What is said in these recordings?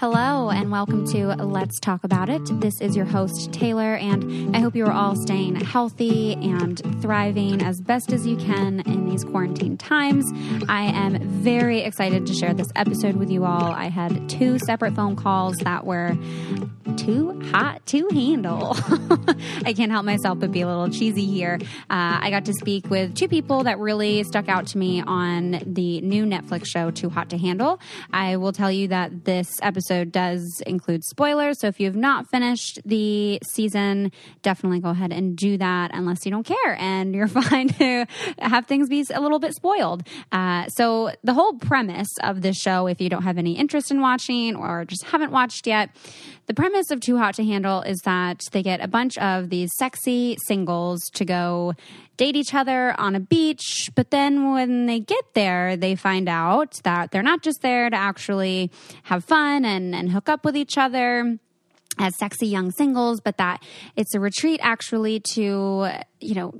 Hello, and welcome to Let's Talk About It. This is your host, Taylor, and I hope you are all staying healthy and thriving as best as you can in these quarantine times. I am very excited to share this episode with you all. I had two separate phone calls that were too hot to handle. I can't help myself but be a little cheesy here. Uh, I got to speak with two people that really stuck out to me on the new Netflix show, Too Hot to Handle. I will tell you that this episode does include spoilers, so if you have not finished the season, definitely go ahead and do that unless you don't care and you're fine to have things be a little bit spoiled. Uh, so, the whole premise of this show, if you don't have any interest in watching or just haven't watched yet, the premise of Too Hot to Handle is that they get a bunch of these sexy singles to go date each other on a beach. But then when they get there, they find out that they're not just there to actually have fun and, and hook up with each other as sexy young singles, but that it's a retreat actually to, you know,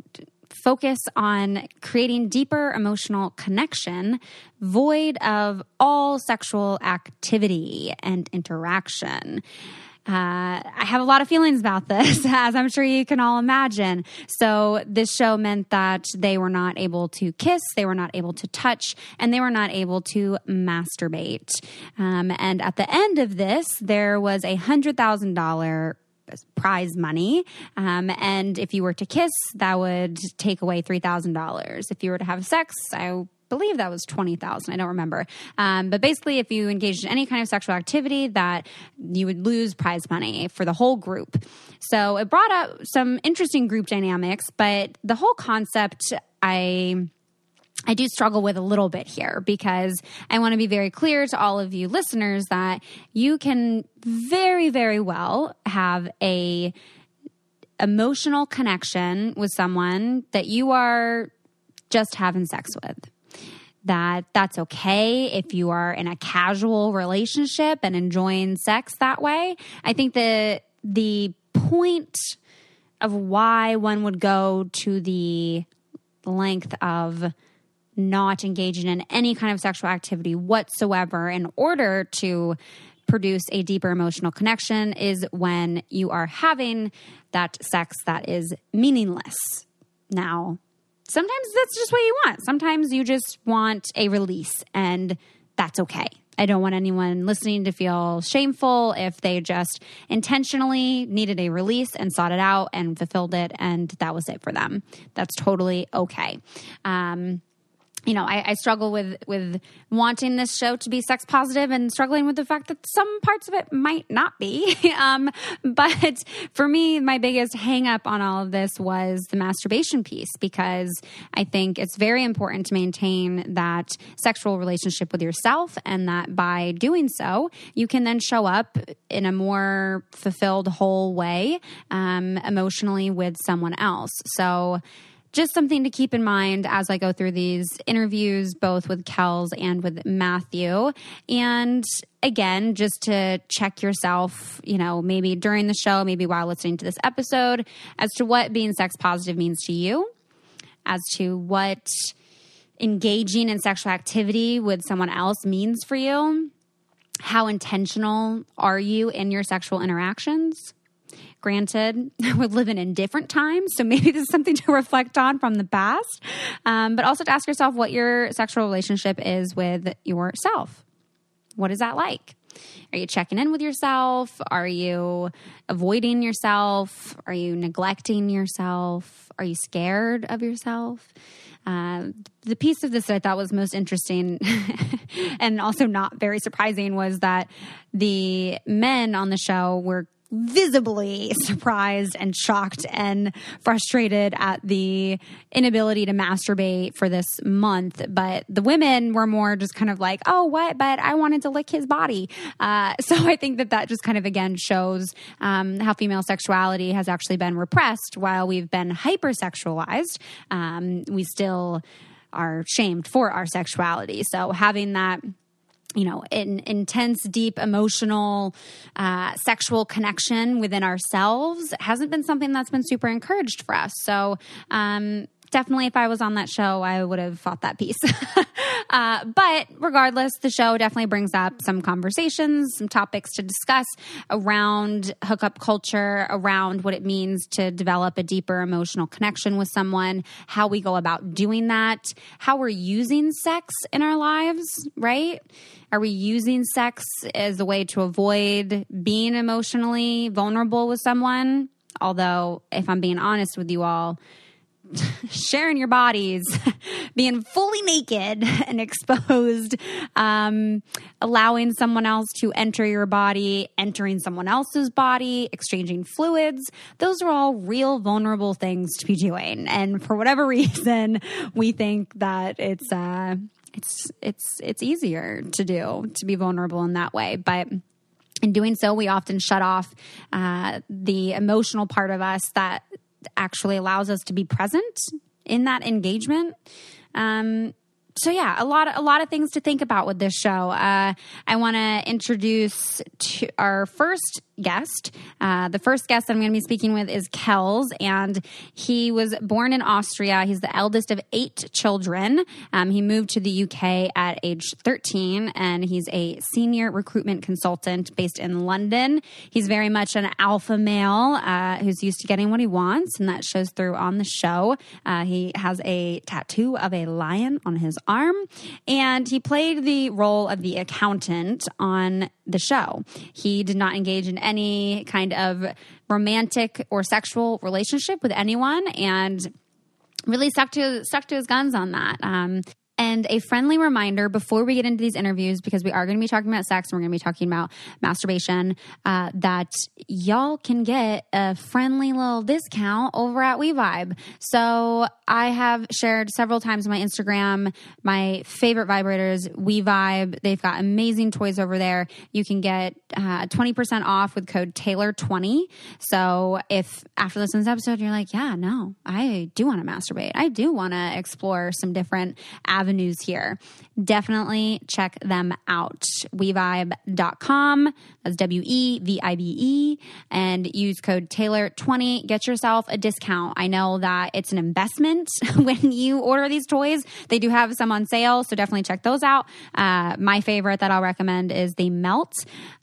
focus on creating deeper emotional connection, void of all sexual activity and interaction. Uh, I have a lot of feelings about this, as I'm sure you can all imagine. So, this show meant that they were not able to kiss, they were not able to touch, and they were not able to masturbate. Um, and at the end of this, there was a $100,000 prize money. Um, and if you were to kiss, that would take away $3,000. If you were to have sex, I believe that was 20,000. I don't remember. Um, but basically, if you engaged in any kind of sexual activity, that you would lose prize money for the whole group. So it brought up some interesting group dynamics, but the whole concept, I. I do struggle with a little bit here because I want to be very clear to all of you listeners that you can very, very well have a emotional connection with someone that you are just having sex with that that's okay if you are in a casual relationship and enjoying sex that way. I think the the point of why one would go to the length of not engaging in any kind of sexual activity whatsoever in order to produce a deeper emotional connection is when you are having that sex that is meaningless. Now, sometimes that's just what you want. Sometimes you just want a release, and that's okay. I don't want anyone listening to feel shameful if they just intentionally needed a release and sought it out and fulfilled it, and that was it for them. That's totally okay. Um, you know, I, I, struggle with with wanting this show to be sex positive and struggling with the fact that some parts of it might not be. um, but for me, my biggest hang up on all of this was the masturbation piece because I think it's very important to maintain that sexual relationship with yourself, and that by doing so, you can then show up in a more fulfilled, whole way um, emotionally with someone else. So just something to keep in mind as I go through these interviews, both with Kelz and with Matthew. And again, just to check yourself, you know, maybe during the show, maybe while listening to this episode, as to what being sex positive means to you, as to what engaging in sexual activity with someone else means for you. How intentional are you in your sexual interactions? Granted, we're living in different times, so maybe this is something to reflect on from the past, um, but also to ask yourself what your sexual relationship is with yourself. What is that like? Are you checking in with yourself? Are you avoiding yourself? Are you neglecting yourself? Are you scared of yourself? Uh, the piece of this that I thought was most interesting and also not very surprising was that the men on the show were visibly surprised and shocked and frustrated at the inability to masturbate for this month. But the women were more just kind of like, oh, what? But I wanted to lick his body. Uh, so I think that that just kind of again shows um, how female sexuality has actually been repressed while we've been hypersexualized. Um, we still are shamed for our sexuality. So having that you know, an intense, deep, emotional, uh, sexual connection within ourselves hasn't been something that's been super encouraged for us. So, um, definitely if I was on that show, I would have fought that piece. Uh, but regardless, the show definitely brings up some conversations, some topics to discuss around hookup culture, around what it means to develop a deeper emotional connection with someone, how we go about doing that, how we're using sex in our lives, right? Are we using sex as a way to avoid being emotionally vulnerable with someone? Although, if I'm being honest with you all, sharing your bodies, being fully naked and exposed, um, allowing someone else to enter your body, entering someone else's body, exchanging fluids. Those are all real vulnerable things to be doing. And for whatever reason, we think that it's, uh, it's, it's, it's easier to do, to be vulnerable in that way. But, in doing so, we often shut off uh, the emotional part of us that actually allows us to be present in that engagement. Um, so yeah, a lot of, a lot of things to think about with this show. Uh, I want to introduce to our first guest. Uh, the first guest I'm going to be speaking with is Kelz, and he was born in Austria. He's the eldest of eight children. Um, he moved to the UK at age 13, and he's a senior recruitment consultant based in London. He's very much an alpha male uh, who's used to getting what he wants, and that shows through on the show. Uh, he has a tattoo of a lion on his arm, and he played the role of the accountant on the show. He did not engage in any kind of romantic or sexual relationship with anyone and really stuck to stuck to his guns on that. Um, and a friendly reminder before we get into these interviews, because we are going to be talking about sex and we're going to be talking about masturbation, uh, that y'all can get a friendly little discount over at WeVibe. So I have shared several times on my Instagram my favorite vibrators, WeVibe. They've got amazing toys over there. You can get uh, 20% off with code Taylor20. So if after listening to this episode, you're like, yeah, no, I do want to masturbate. I do want to explore some different avenues avenues here. Definitely check them out. WeVibe.com. That's W E V I B E. And use code Taylor20. Get yourself a discount. I know that it's an investment when you order these toys. They do have some on sale, so definitely check those out. Uh, my favorite that I'll recommend is the Melt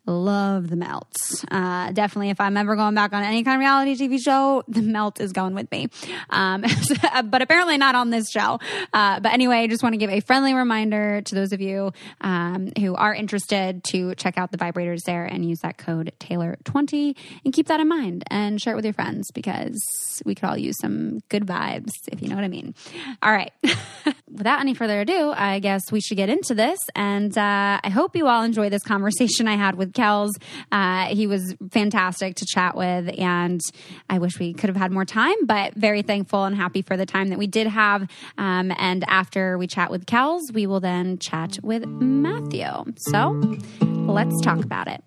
love the melt. Uh, definitely, if I'm ever going back on any kind of reality TV show, the melt is going with me. Um, but apparently not on this show. Uh, but anyway, I just want to give a friendly reminder to those of you um, who are interested to check out the vibrators there and use that code Taylor20 and keep that in mind and share it with your friends because we could all use some good vibes, if you know what I mean. All right. Without any further ado, I guess we should get into this. And uh, I hope you all enjoy this conversation I had with Kelz. Uh, he was fantastic to chat with, and I wish we could have had more time, but very thankful and happy for the time that we did have. Um, and after we chat with Kelz, we will then chat with Matthew. So let's talk about it.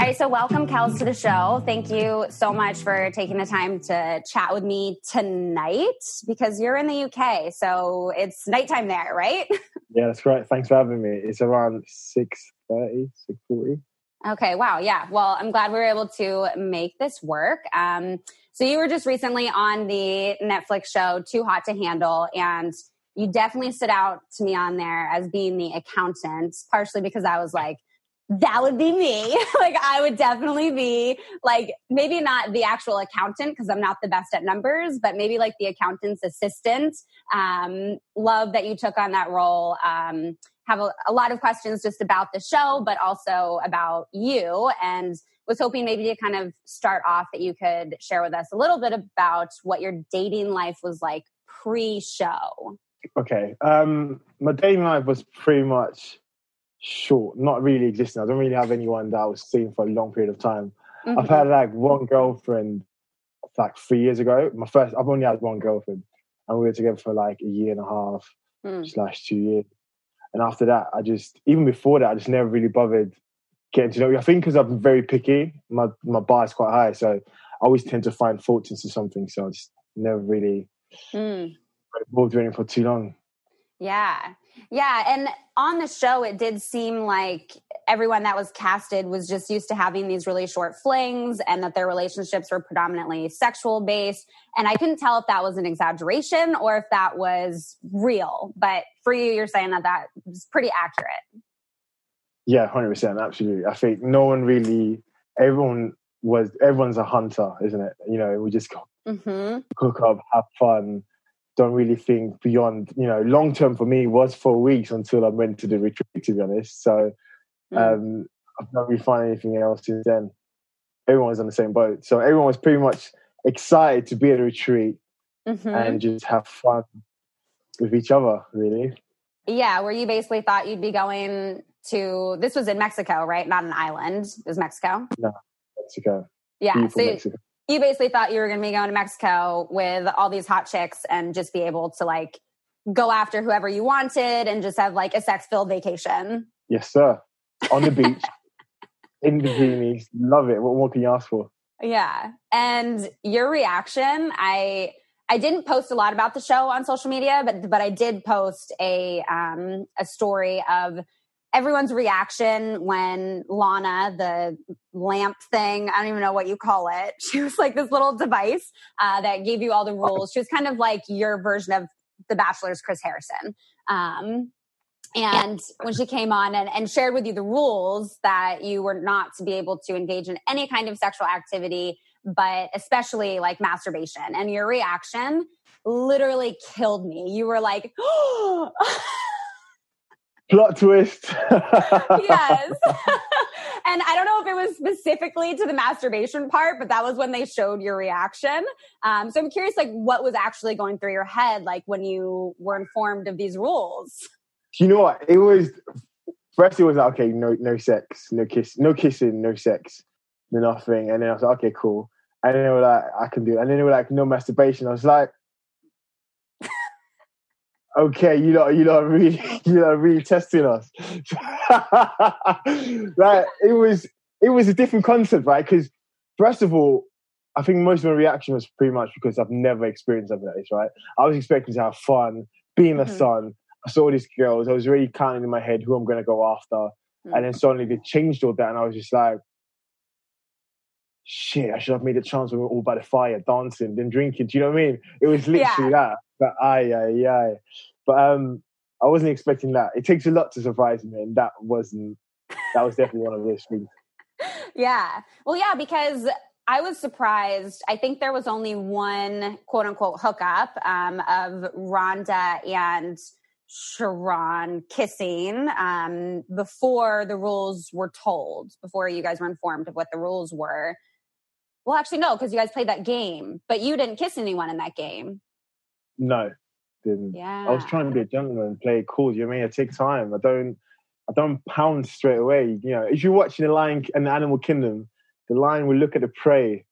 All right, so welcome, Kelz, to the show. Thank you so much for taking the time to chat with me tonight because you're in the UK, so it's nighttime there, right? Yeah, that's right. Thanks for having me. It's around 6.30, 6.40. Okay, wow, yeah. Well, I'm glad we were able to make this work. Um, so you were just recently on the Netflix show Too Hot to Handle, and you definitely stood out to me on there as being the accountant, partially because I was like, that would be me. like I would definitely be like maybe not the actual accountant because I'm not the best at numbers, but maybe like the accountant's assistant. Um, love that you took on that role. Um, have a, a lot of questions just about the show, but also about you and was hoping maybe to kind of start off that you could share with us a little bit about what your dating life was like pre-show. Okay. Um, my dating life was pretty much short, not really existing. I don't really have anyone that I was seeing for a long period of time. Mm-hmm. I've had like one girlfriend like three years ago. My first, I've only had one girlfriend, and we were together for like a year and a half mm. slash two years. And after that, I just even before that, I just never really bothered getting to know you. I think because I'm very picky, my my bar is quite high, so I always tend to find faults into something. So I just never really mm. involved in it for too long. Yeah. Yeah. And on the show, it did seem like everyone that was casted was just used to having these really short flings and that their relationships were predominantly sexual based. And I couldn't tell if that was an exaggeration or if that was real. But for you, you're saying that that was pretty accurate. Yeah, hundred percent, absolutely. I think no one really, everyone was, everyone's a hunter, isn't it? You know, we just mm-hmm. cook up, have fun. Don't really think beyond, you know, long term for me was four weeks until I went to the retreat, to be honest. So mm. um, I've not really found anything else since then. Everyone was on the same boat. So everyone was pretty much excited to be at a retreat mm-hmm. and just have fun with each other, really. Yeah, where you basically thought you'd be going to this was in Mexico, right? Not an island. It was Mexico. No, Mexico. Yeah. so Mexico. You basically thought you were going to be going to Mexico with all these hot chicks and just be able to like go after whoever you wanted and just have like a sex filled vacation. Yes, sir. On the beach, in bikinis. Love it. What more can you ask for? Yeah. And your reaction, I I didn't post a lot about the show on social media, but but I did post a um, a story of everyone's reaction when Lana, the lamp thing, I don't even know what you call it. She was like this little device uh, that gave you all the rules. She was kind of like your version of The Bachelor's Chris Harrison. Um, and when she came on and, and shared with you the rules that you were not to be able to engage in any kind of sexual activity, but especially like masturbation, and your reaction literally killed me. You were like, Plot twist. yes. and I don't know if it was specifically to the masturbation part, but that was when they showed your reaction. Um, so I'm curious, like, what was actually going through your head, like when you were informed of these rules? You know what? It was first. It was like, okay, no, no sex, no kiss, no kissing, no sex, no nothing. And then I was like, okay, cool. And then they were like, I can do it. And then they were like, no masturbation. I was like, okay, you know, you know, really, you know, really testing us. like it was, it was a different concept, right? Because first of all, I think most of my reaction was pretty much because I've never experienced something like this, right? I was expecting to have fun, being mm-hmm. a son. I saw these girls. I was really counting in my head who I'm going to go after, mm-hmm. and then suddenly they changed all that, and I was just like, shit, I should have made a chance when we were all by the fire dancing, then drinking. Do you know what I mean? It was literally yeah. that. But aye, aye, aye. But um, I wasn't expecting that. It takes a lot to surprise me, and that wasn't. That was definitely one of those things. Yeah. Well, yeah, because I was surprised. I think there was only one quote unquote hookup um, of Rhonda and Sharron kissing um, before the rules were told, before you guys were informed of what the rules were. Well, actually, no, because you guys played that game, but you didn't kiss anyone in that game. No, didn't. Yeah. I was trying to be a gentleman, play it cool. You know I mean? I take time. I don't. I don't pound straight away. You know, if you're watching the lion and the animal kingdom, the lion will look at the prey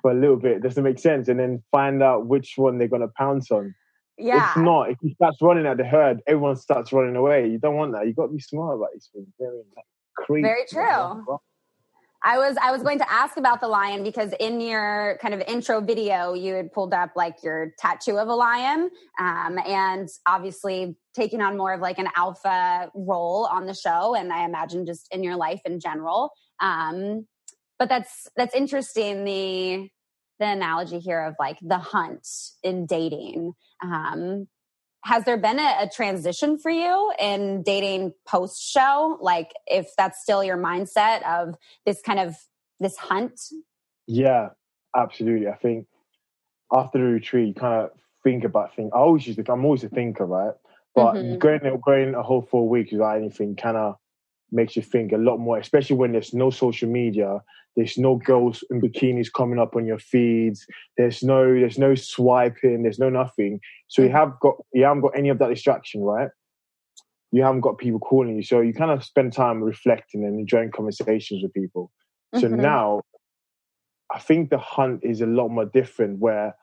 for a little bit, doesn't make sense, and then find out which one they're gonna pounce on. Yeah. If not, if he starts running at the herd, everyone starts running away. You don't want that. You got to be smart about these things. Very, like, Very true. I was I was going to ask about the lion because in your kind of intro video you had pulled up like your tattoo of a lion, um, and obviously taking on more of like an alpha role on the show, and I imagine just in your life in general. Um, but that's that's interesting the the analogy here of like the hunt in dating. Um, has there been a, a, transition for you in dating post show like if that's still your mindset of this kind of this hunt? Yeah absolutely. I think after the retreat you kind of think about things. I always used to i'm always a thinker right? But mm-hmm. going going a whole four weeks without anything kind of makes you think a lot more especially when there's no social media there's no girls in bikinis coming up on your feeds. There's no there's no swiping. There's no nothing. So you mm. have got you haven't got any of that distraction, right? You haven't got people calling you. So you kind of spend time reflecting and enjoying conversations with people. So mm-hmm. now I think the hunt is a lot more different where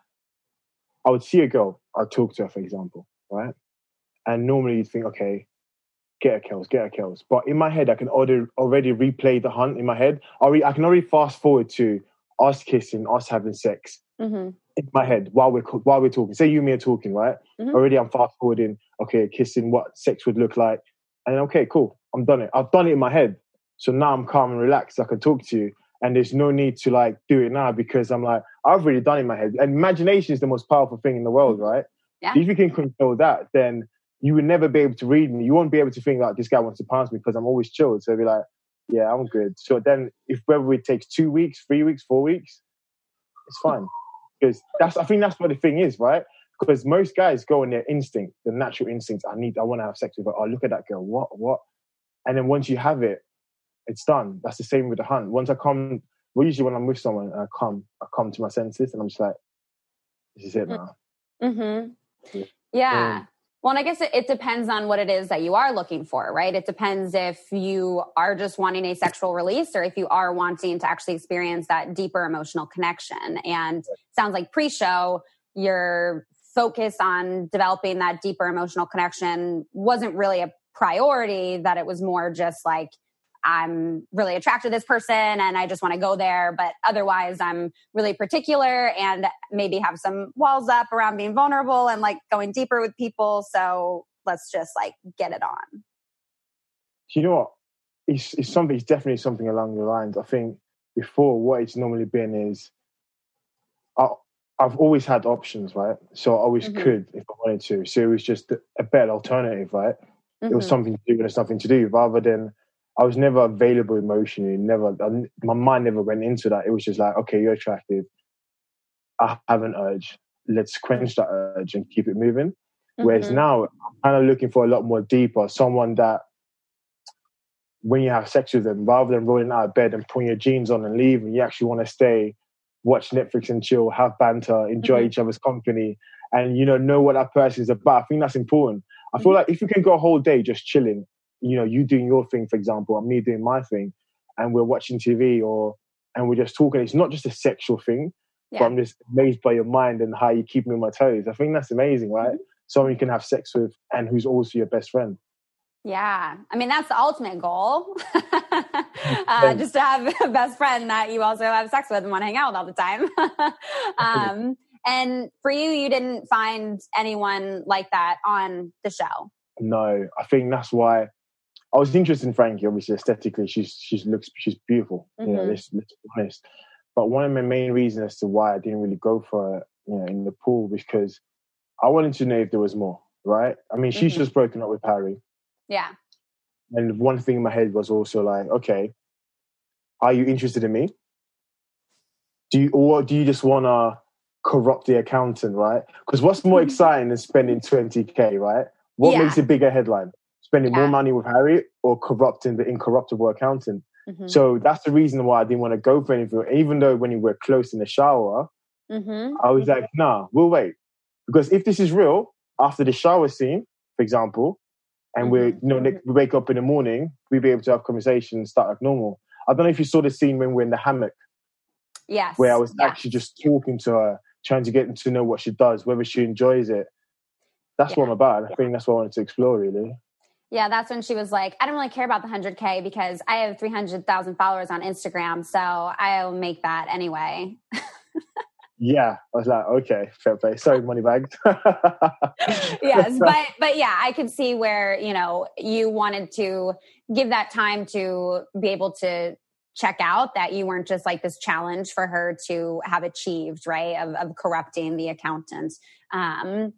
I would see a girl, I'd talk to her, for example, right? And normally you'd think, okay, get a kills, get a kills. But in my head, I can already already replay the hunt in my head. I, re, I can already fast forward to us kissing, us having sex mm-hmm. in my head while we're while we're talking. Say you and me are talking, right? Mm-hmm. Already, I'm fast forwarding. Okay, kissing, what sex would look like, and then, okay, cool, I'm done it. I've done it in my head. So now I'm calm and relaxed. I can talk to you. And there's no need to like do it now because I'm like, I've already done it in my head. And imagination is the most powerful thing in the world, right? Yeah. If you can control that, then you would never be able to read me. You won't be able to think like this guy wants to pass me because I'm always chilled. So be like, yeah, I'm good. So then if whether it takes two weeks, three weeks, four weeks, it's fine. Because that's I think that's what the thing is, right? Because most guys go on their instinct, the natural instinct. I need, I want to have sex with her. Oh, look at that girl. What, what? And then once you have it, it's done. That's the same with the hunt. Once I come, well, usually when I'm with someone, I come, I come to my senses, and I'm just like, this is it now. Mm-hmm. Yeah. Um, well, and I guess it, it, depends on what it is that you are looking for, right? It depends if you are just wanting a sexual release or if you are wanting to actually experience that deeper emotional connection. And sounds like pre-show, your focus on developing that deeper emotional connection wasn't really a priority, that it was more just like, I'm really attracted to this person and I just want to go there. But otherwise, I'm really particular and maybe have some walls up around being vulnerable and like going deeper with people. So let's just like get it on. Do you know what? It's, it's something, it's definitely something along the lines. I think before what it's normally been is I, I've always had options, right? So I always mm-hmm. could if I wanted to. So it was just a better alternative, right? Mm-hmm. It was mm-hmm. something to do and it's nothing to do rather than I was never available emotionally. Never, I, my mind never went into that. It was just like, okay, you're attractive. I have an urge. Let's quench that urge and keep it moving. Mm-hmm. Whereas now, I'm kind of looking for a lot more deeper. Someone that, when you have sex with them, rather than rolling out of bed and putting your jeans on and leaving, you actually want to stay, watch Netflix and chill, have banter, enjoy mm-hmm. each other's company, and you know know what that person is about. I think that's important. I feel mm-hmm. like if you can go a whole day just chilling you know, you doing your thing, for example, and me doing my thing, and we're watching TV or and we're just talking. It's not just a sexual thing, yeah. but I'm just amazed by your mind and how you keep me on my toes. I think that's amazing, right? Mm-hmm. Someone you can have sex with and who's also your best friend. Yeah, I mean that's the ultimate goal. uh, just to have a best friend that you also have sex with and want to hang out with all the time. um, and for you, you didn't find anyone like that on the show. No, I think that's why I was interested in Frankie. Obviously, aesthetically, she's she's looks she's beautiful. Mm-hmm. You know, mm-hmm. let's, let's be honest. But one of my main reasons as to why I didn't really go for her, you know, in the pool because I wanted to know if there was more. Right? I mean, she's mm-hmm. just broken up with Harry. Yeah. And one thing in my head was also like, okay, are you interested in me? Do you or do you just wanna corrupt the accountant, right? Because what's more mm-hmm. exciting than spending twenty k, right? What yeah. makes a bigger headline? Spending yeah. more money with Harry or corrupting the incorruptible accountant. Mm-hmm. So that's the reason why I didn't want to go for anything. Even though when you were close in the shower, mm-hmm. I was like, nah, we'll wait. Because if this is real, after the shower scene, for example, and mm-hmm. we you know we wake up in the morning, we'd be able to have conversations, start like normal. I don't know if you saw the scene when we're in the hammock. Yes. Where I was yes. actually just talking to her, trying to get to know what she does, whether she enjoys it. That's yeah. what I'm about. I think that's what I wanted to explore, really. Yeah, that's when she was like, I don't really care about the 100K because I have 300,000 followers on Instagram. So I'll make that anyway. yeah, I was like, okay, fair play. Sorry, money bags. yes, but but yeah, I could see where you know you wanted to give that time to be able to check out that you weren't just like this challenge for her to have achieved, right? Of, of corrupting the accountant. Um,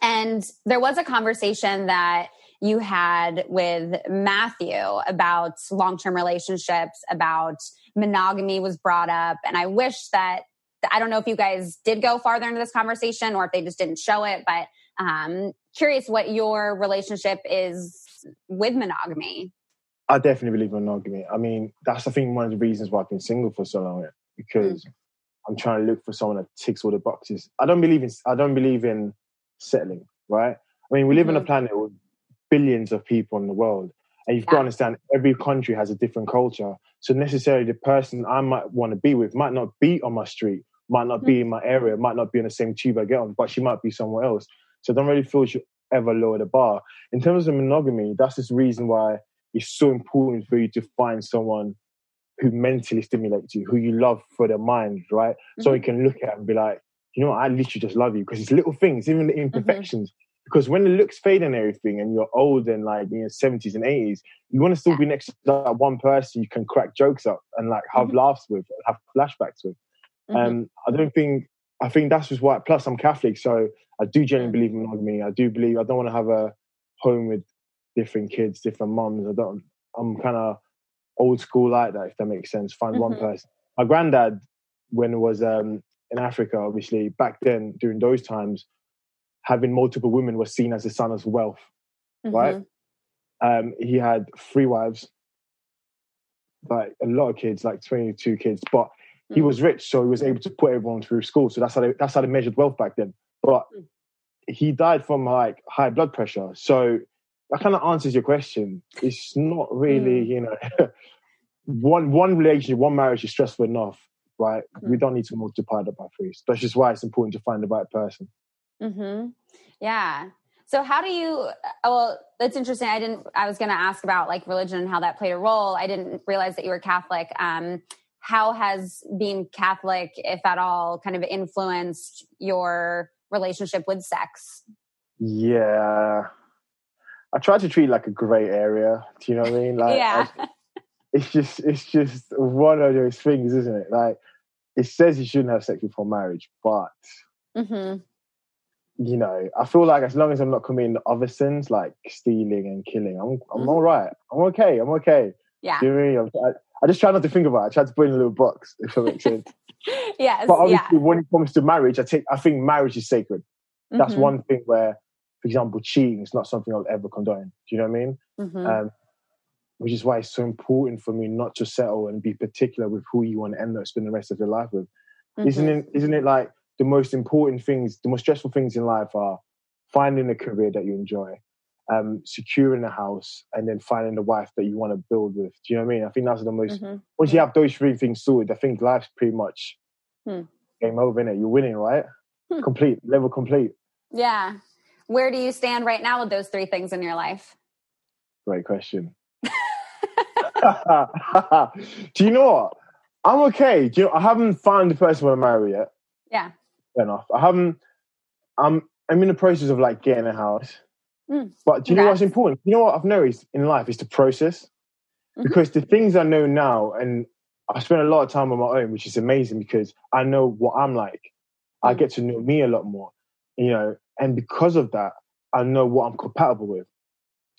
and there was a conversation that you had with Matthew about long term relationships, about monogamy was brought up. And I wish that, I don't know if you guys did go farther into this conversation or if they just didn't show it, but um, curious what your relationship is with monogamy. I definitely believe in monogamy. I mean, that's I think one of the reasons why I've been single for so long because mm. I'm trying to look for someone that ticks all the boxes. I don't believe in I don't believe in settling, right? I mean, we live mm-hmm. on a planet with billions of people in the world. And you've yeah. got to understand every country has a different culture. So necessarily the person I might want to be with might not be on my street, might not mm-hmm. be in my area, might not be in the same tube I get on, but she might be somewhere else. So I don't really feel she ever lower the bar. In terms of monogamy, that's the reason why it's so important for you to find someone who mentally stimulates you, who you love for their mind, right? Mm-hmm. So you can look at and be like, you know, what? I literally just love you because it's little things, even the mm-hmm. Because when the looks fade and everything, and you're old and like in your seventies and eighties, you want to still be next to that one person you can crack jokes up and like have mm-hmm. laughs with, have flashbacks with. Mm-hmm. Um, I don't think. I think that's just why. Plus, I'm Catholic, so I do genuinely believe in monogamy. I do believe. I don't want to have a home with different kids, different mums. I don't. I'm kind of old school like that, if that makes sense. Find mm-hmm. one person. My granddad, when was um, in Africa, obviously back then during those times, having multiple women was seen as a sign of wealth, mm-hmm. right? Um, he had three wives, like a lot of kids, like 22 kids, but he mm. was rich, so he was able to put everyone through school. So that's how they, that's how they measured wealth back then. But mm. he died from like high blood pressure. So that kind of answers your question. It's not really, mm. you know, one one relationship, one marriage is stressful enough, right? Mm. We don't need to multiply that by three. That's just why it's important to find the right person. Mm-hmm. Yeah. So how do you? Uh, well, that's interesting. I didn't. I was going to ask about like religion and how that played a role. I didn't realize that you were Catholic. Um, how has being Catholic, if at all, kind of influenced your relationship with sex? Yeah, I try to treat like a gray area. Do you know what I mean? Like, yeah. I, it's just it's just one of those things, isn't it? Like, it says you shouldn't have sex before marriage, but mm-hmm. You know, I feel like as long as I'm not committing other sins like stealing and killing, I'm I'm mm-hmm. all right. I'm okay. I'm okay. Yeah. Do you know I, mean? I, I just try not to think about it. I try to put in a little box, if that makes sense. yes. But obviously, yeah. when it comes to marriage, I take I think marriage is sacred. That's mm-hmm. one thing where for example, cheating is not something I'll ever condone. Do you know what I mean? Mm-hmm. Um, which is why it's so important for me not to settle and be particular with who you want to end up spending the rest of your life with. Mm-hmm. Isn't it? Isn't it like the most important things, the most stressful things in life are finding a career that you enjoy, um, securing a house, and then finding the wife that you want to build with. Do you know what I mean? I think that's the most. Mm-hmm. Once you have those three things sorted, I think life's pretty much hmm. game over. In it, you're winning, right? Hmm. Complete level complete. Yeah, where do you stand right now with those three things in your life? Great question. do you know what? I'm okay. Do you know, I haven't found the person I want to marry yet. Yeah. Fair enough. I haven't. I'm. I'm in the process of like getting a house. Mm, but do you know what's important? You know what I've noticed in life is the process. Mm-hmm. Because the things I know now, and I spend a lot of time on my own, which is amazing because I know what I'm like. Mm. I get to know me a lot more. You know, and because of that, I know what I'm compatible with.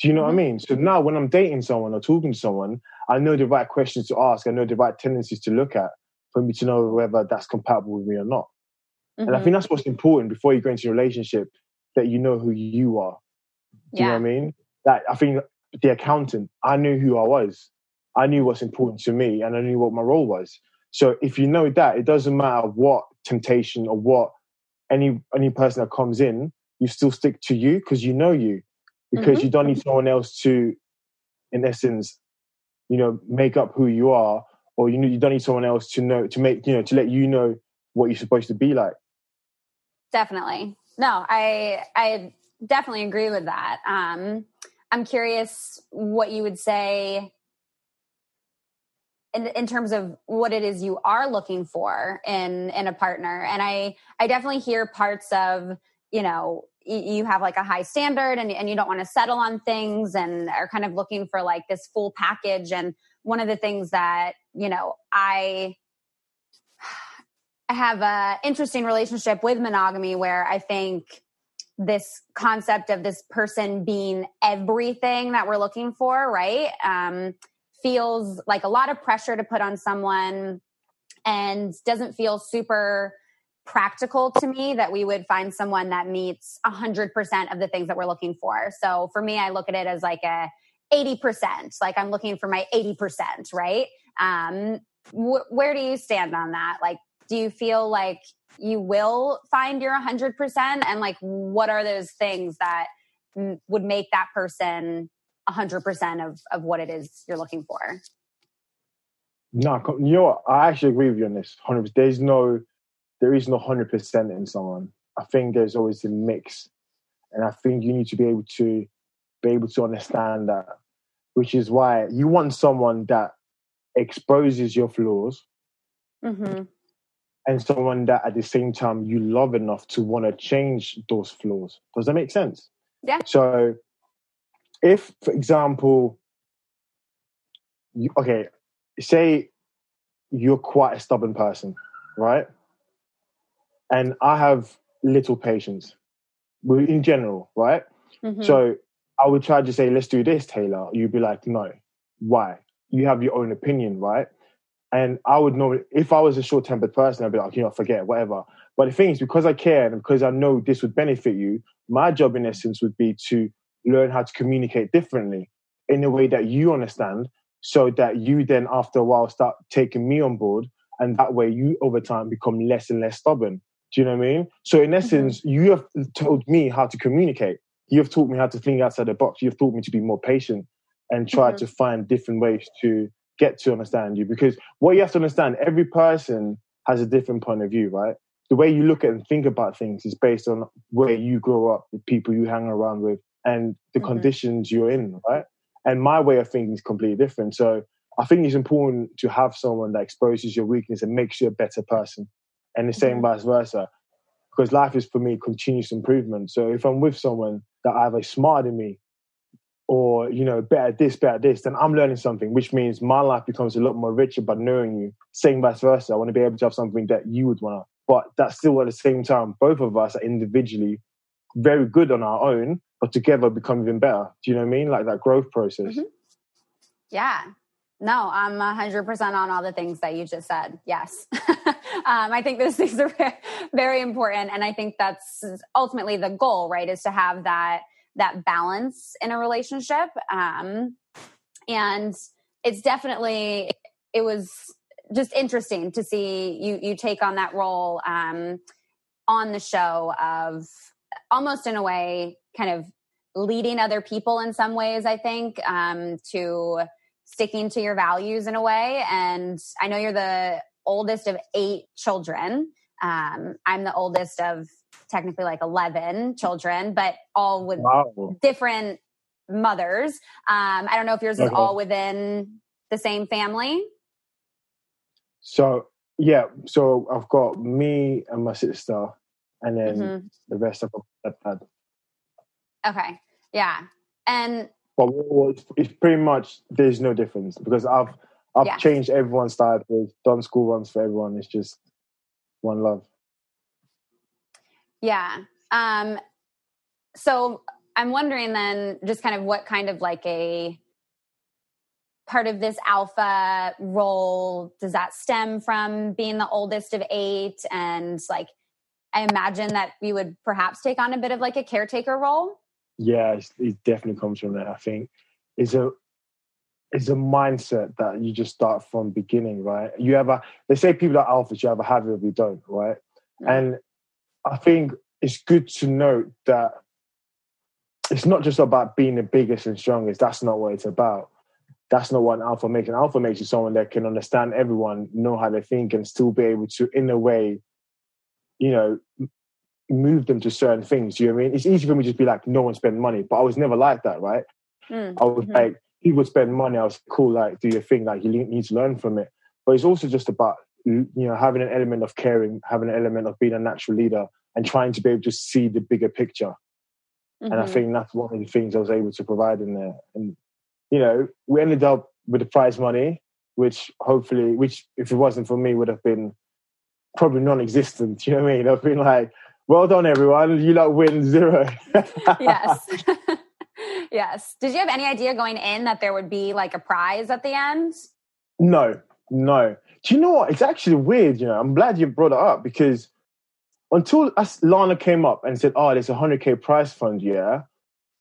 Do you know mm-hmm. what I mm-hmm. mean? So now when I'm dating someone or talking to someone, I know the right questions to ask. I know the right tendencies to look at for me to know whether that's compatible with me or not. Mm-hmm. And I think mm-hmm. that's what's important before you go into a relationship, that you know who you are. Do yeah. you know what I mean? That I think the accountant, I knew who I was. I knew what's important to me and I knew what my role was. So if you know that, it doesn't matter what temptation or what any any person that comes in, you still stick to you because you know you, because mm-hmm. you don't need someone else to, in essence, you know, make up who you are, or you know, you don't need someone else to know to make you know to let you know what you're supposed to be like. Definitely, no, I I definitely agree with that. Um, I'm curious what you would say in, in terms of what it is you are looking for in in a partner. And i i definitely hear parts of you know you have like a high standard and, and you don't want to settle on things and are kind of looking for like this full package. And one of the things that you know i have a interesting relationship with monogamy where I think this concept of this person being everything that we're looking for, right? Um, feels like a lot of pressure to put on someone and doesn't feel super practical to me that we would find someone that meets 100% of the things that we're looking for. So for me, I look at it as like a 80%, like I'm looking for my 80%, right? Um, wh- where do you stand on that? Like, do you feel like you will find your 100%? And like, what are those things that m- would make that person 100% of, of what it is you're looking for. No, you know what? I actually agree with you on this. 100 There's no, there is no 100% in someone. I think there's always a mix. And I think you need to be able to be able to understand that, which is why you want someone that exposes your flaws, mm-hmm. And someone that at the same time you love enough to want to change those flaws. Does that make sense? Yeah. So, if, for example, you, okay, say you're quite a stubborn person, right? And I have little patience in general, right? Mm-hmm. So I would try to say, let's do this, Taylor. You'd be like, no. Why? You have your own opinion, right? And I would know if I was a short tempered person, I'd be like, you know, forget, whatever. But the thing is, because I care and because I know this would benefit you, my job in essence would be to learn how to communicate differently in a way that you understand so that you then after a while start taking me on board and that way you over time become less and less stubborn do you know what i mean so in mm-hmm. essence mm-hmm. you have told me how to communicate you have taught me how to think outside the box you've taught me to be more patient and try mm-hmm. to find different ways to get to understand you because what you have to understand every person has a different point of view right the way you look at and think about things is based on where you grow up the people you hang around with and the mm-hmm. conditions you're in right and my way of thinking is completely different. So I think it's important to have someone that exposes your weakness and makes you a better person. And the same mm-hmm. vice versa. Because life is for me continuous improvement. So if I'm with someone that either smarter than me or, you know, better this, better this, then I'm learning something, which means my life becomes a lot more richer by knowing you. Same vice versa. I want to be able to have something that you would want to. But that's still at the same time, both of us are individually very good on our own, but together become even better. Do you know what I mean? Like that growth process. Mm-hmm. Yeah. No, I'm 100% on all the things that you just said. Yes. um, I think those things are very important. And I think that's ultimately the goal, right? Is to have that, that balance in a relationship. Um, and it's definitely, it was just interesting to see you, you take on that role, um, on the show of almost in a way kind of leading other people in some ways, I think, um, to sticking to your values in a way. And I know you're the oldest of eight children. Um, I'm the oldest of technically like 11 children, but all with wow. different mothers. Um, I don't know if yours is okay. all within the same family. So, yeah, so I've got me and my sister, and then mm-hmm. the rest of the dad. Okay. Yeah. And but it's pretty much there's no difference because I've I've yeah. changed everyone's diapers, done school runs for everyone. It's just one love. Yeah. Um so I'm wondering then just kind of what kind of like a part of this alpha role does that stem from being the oldest of eight and like I imagine that you would perhaps take on a bit of like a caretaker role yeah, it definitely comes from that. I think it's a it's a mindset that you just start from beginning, right? You have a they say people are alphas, you have a habit or you don't, right? Mm-hmm. And I think it's good to note that it's not just about being the biggest and strongest. That's not what it's about. That's not what an alpha makes. An alpha makes you someone that can understand everyone, know how they think, and still be able to, in a way, you know, move them to certain things. Do you know what I mean? It's easy for me to just be like, no one spend money, but I was never like that, right? Mm, I was mm-hmm. like, people spend money. I was cool, like, do your thing, like, you need to learn from it. But it's also just about, you know, having an element of caring, having an element of being a natural leader and trying to be able to see the bigger picture. Mm-hmm. And I mm-hmm. think that's one of the things I was able to provide in there. And, you know, we ended up with the prize money, which hopefully, which if it wasn't for me, would have been probably non-existent. You know what I mean? I've been like, well done, everyone. You like win zero. yes. yes. Did you have any idea going in that there would be like a prize at the end? No, no. Do you know what? It's actually weird. You know, I'm glad you brought it up because until Lana came up and said, "Oh, there's a hundred k prize fund," yeah,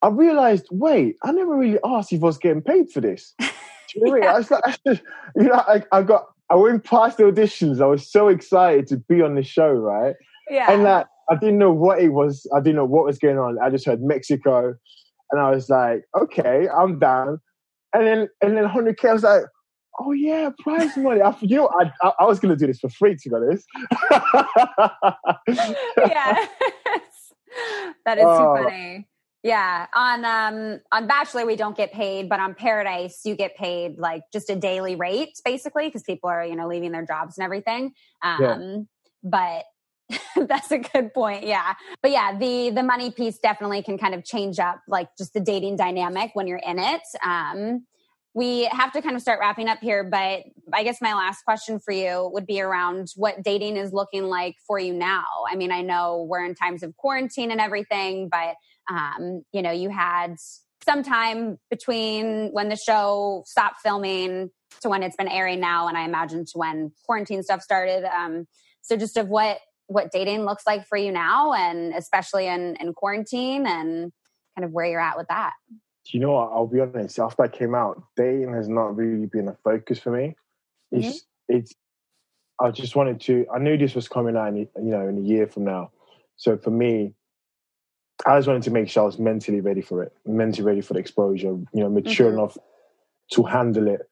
I realized, wait, I never really asked if I was getting paid for this. Do you know what I mean? I was like, I you know, I, I got, I went past the auditions. I was so excited to be on the show, right? Yeah. And that I didn't know what it was. I didn't know what was going on. I just heard Mexico, and I was like, okay, I'm down. And then and then 100k, I was like, oh yeah, prize money. I, you know, I, I, I was gonna do this for free to be honest. yeah, that is uh, too funny. Yeah, on um on Bachelor we don't get paid, but on Paradise you get paid like just a daily rate basically because people are you know leaving their jobs and everything. Um, yeah but that's a good point. Yeah. But yeah, the the money piece definitely can kind of change up like just the dating dynamic when you're in it. Um we have to kind of start wrapping up here, but I guess my last question for you would be around what dating is looking like for you now. I mean, I know we're in times of quarantine and everything, but um, you know, you had some time between when the show stopped filming to when it's been airing now, and I imagine to when quarantine stuff started. Um, so just of what what dating looks like for you now, and especially in in quarantine, and kind of where you're at with that you know what? I'll be honest. After I came out, dating has not really been a focus for me. It's mm-hmm. it's. I just wanted to. I knew this was coming out, in, you know, in a year from now. So for me, I just wanted to make sure I was mentally ready for it, mentally ready for the exposure. You know, mature mm-hmm. enough to handle it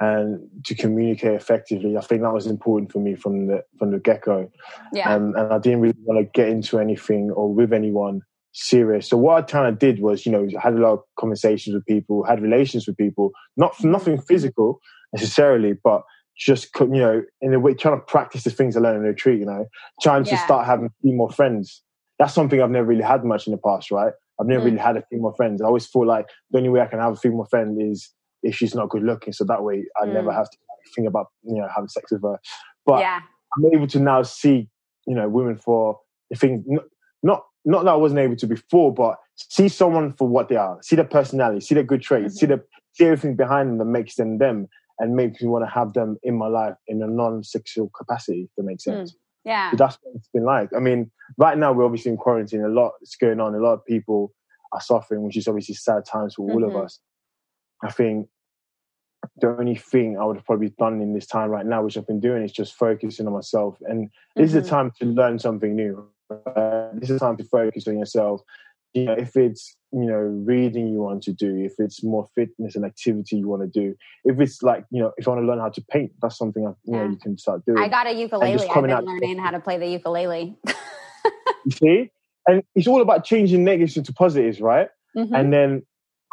and to communicate effectively. I think that was important for me from the from the get go. Yeah. Um, and I didn't really want to get into anything or with anyone serious. So what I kind of did was, you know, had a lot of conversations with people, had relations with people, not nothing physical necessarily, but just you know, in a way, trying to practice the things I learned in the retreat. You know, trying yeah. to start having a few more friends. That's something I've never really had much in the past, right? I've never mm. really had a few more friends. I always thought like the only way I can have a few more friends is if she's not good looking. So that way, I mm. never have to think about you know having sex with her. But yeah. I'm able to now see you know women for the thing, not not that I wasn't able to before, but see someone for what they are, see the personality, see the good traits, mm-hmm. see the see everything behind them that makes them them, and makes me want to have them in my life in a non-sexual capacity. If that makes sense. Mm. Yeah, so that's what it's been like. I mean, right now we're obviously in quarantine. A lot is going on. A lot of people are suffering, which is obviously sad times for all mm-hmm. of us. I think the only thing I would have probably done in this time right now, which I've been doing, is just focusing on myself. And this mm-hmm. is a time to learn something new. Uh, this is time to focus on yourself. You know, if it's you know reading you want to do, if it's more fitness and activity you want to do, if it's like you know if you want to learn how to paint, that's something you know you can start doing. I got a ukulele. I've been learning how to play the ukulele. you see, and it's all about changing negatives into positives, right? Mm-hmm. And then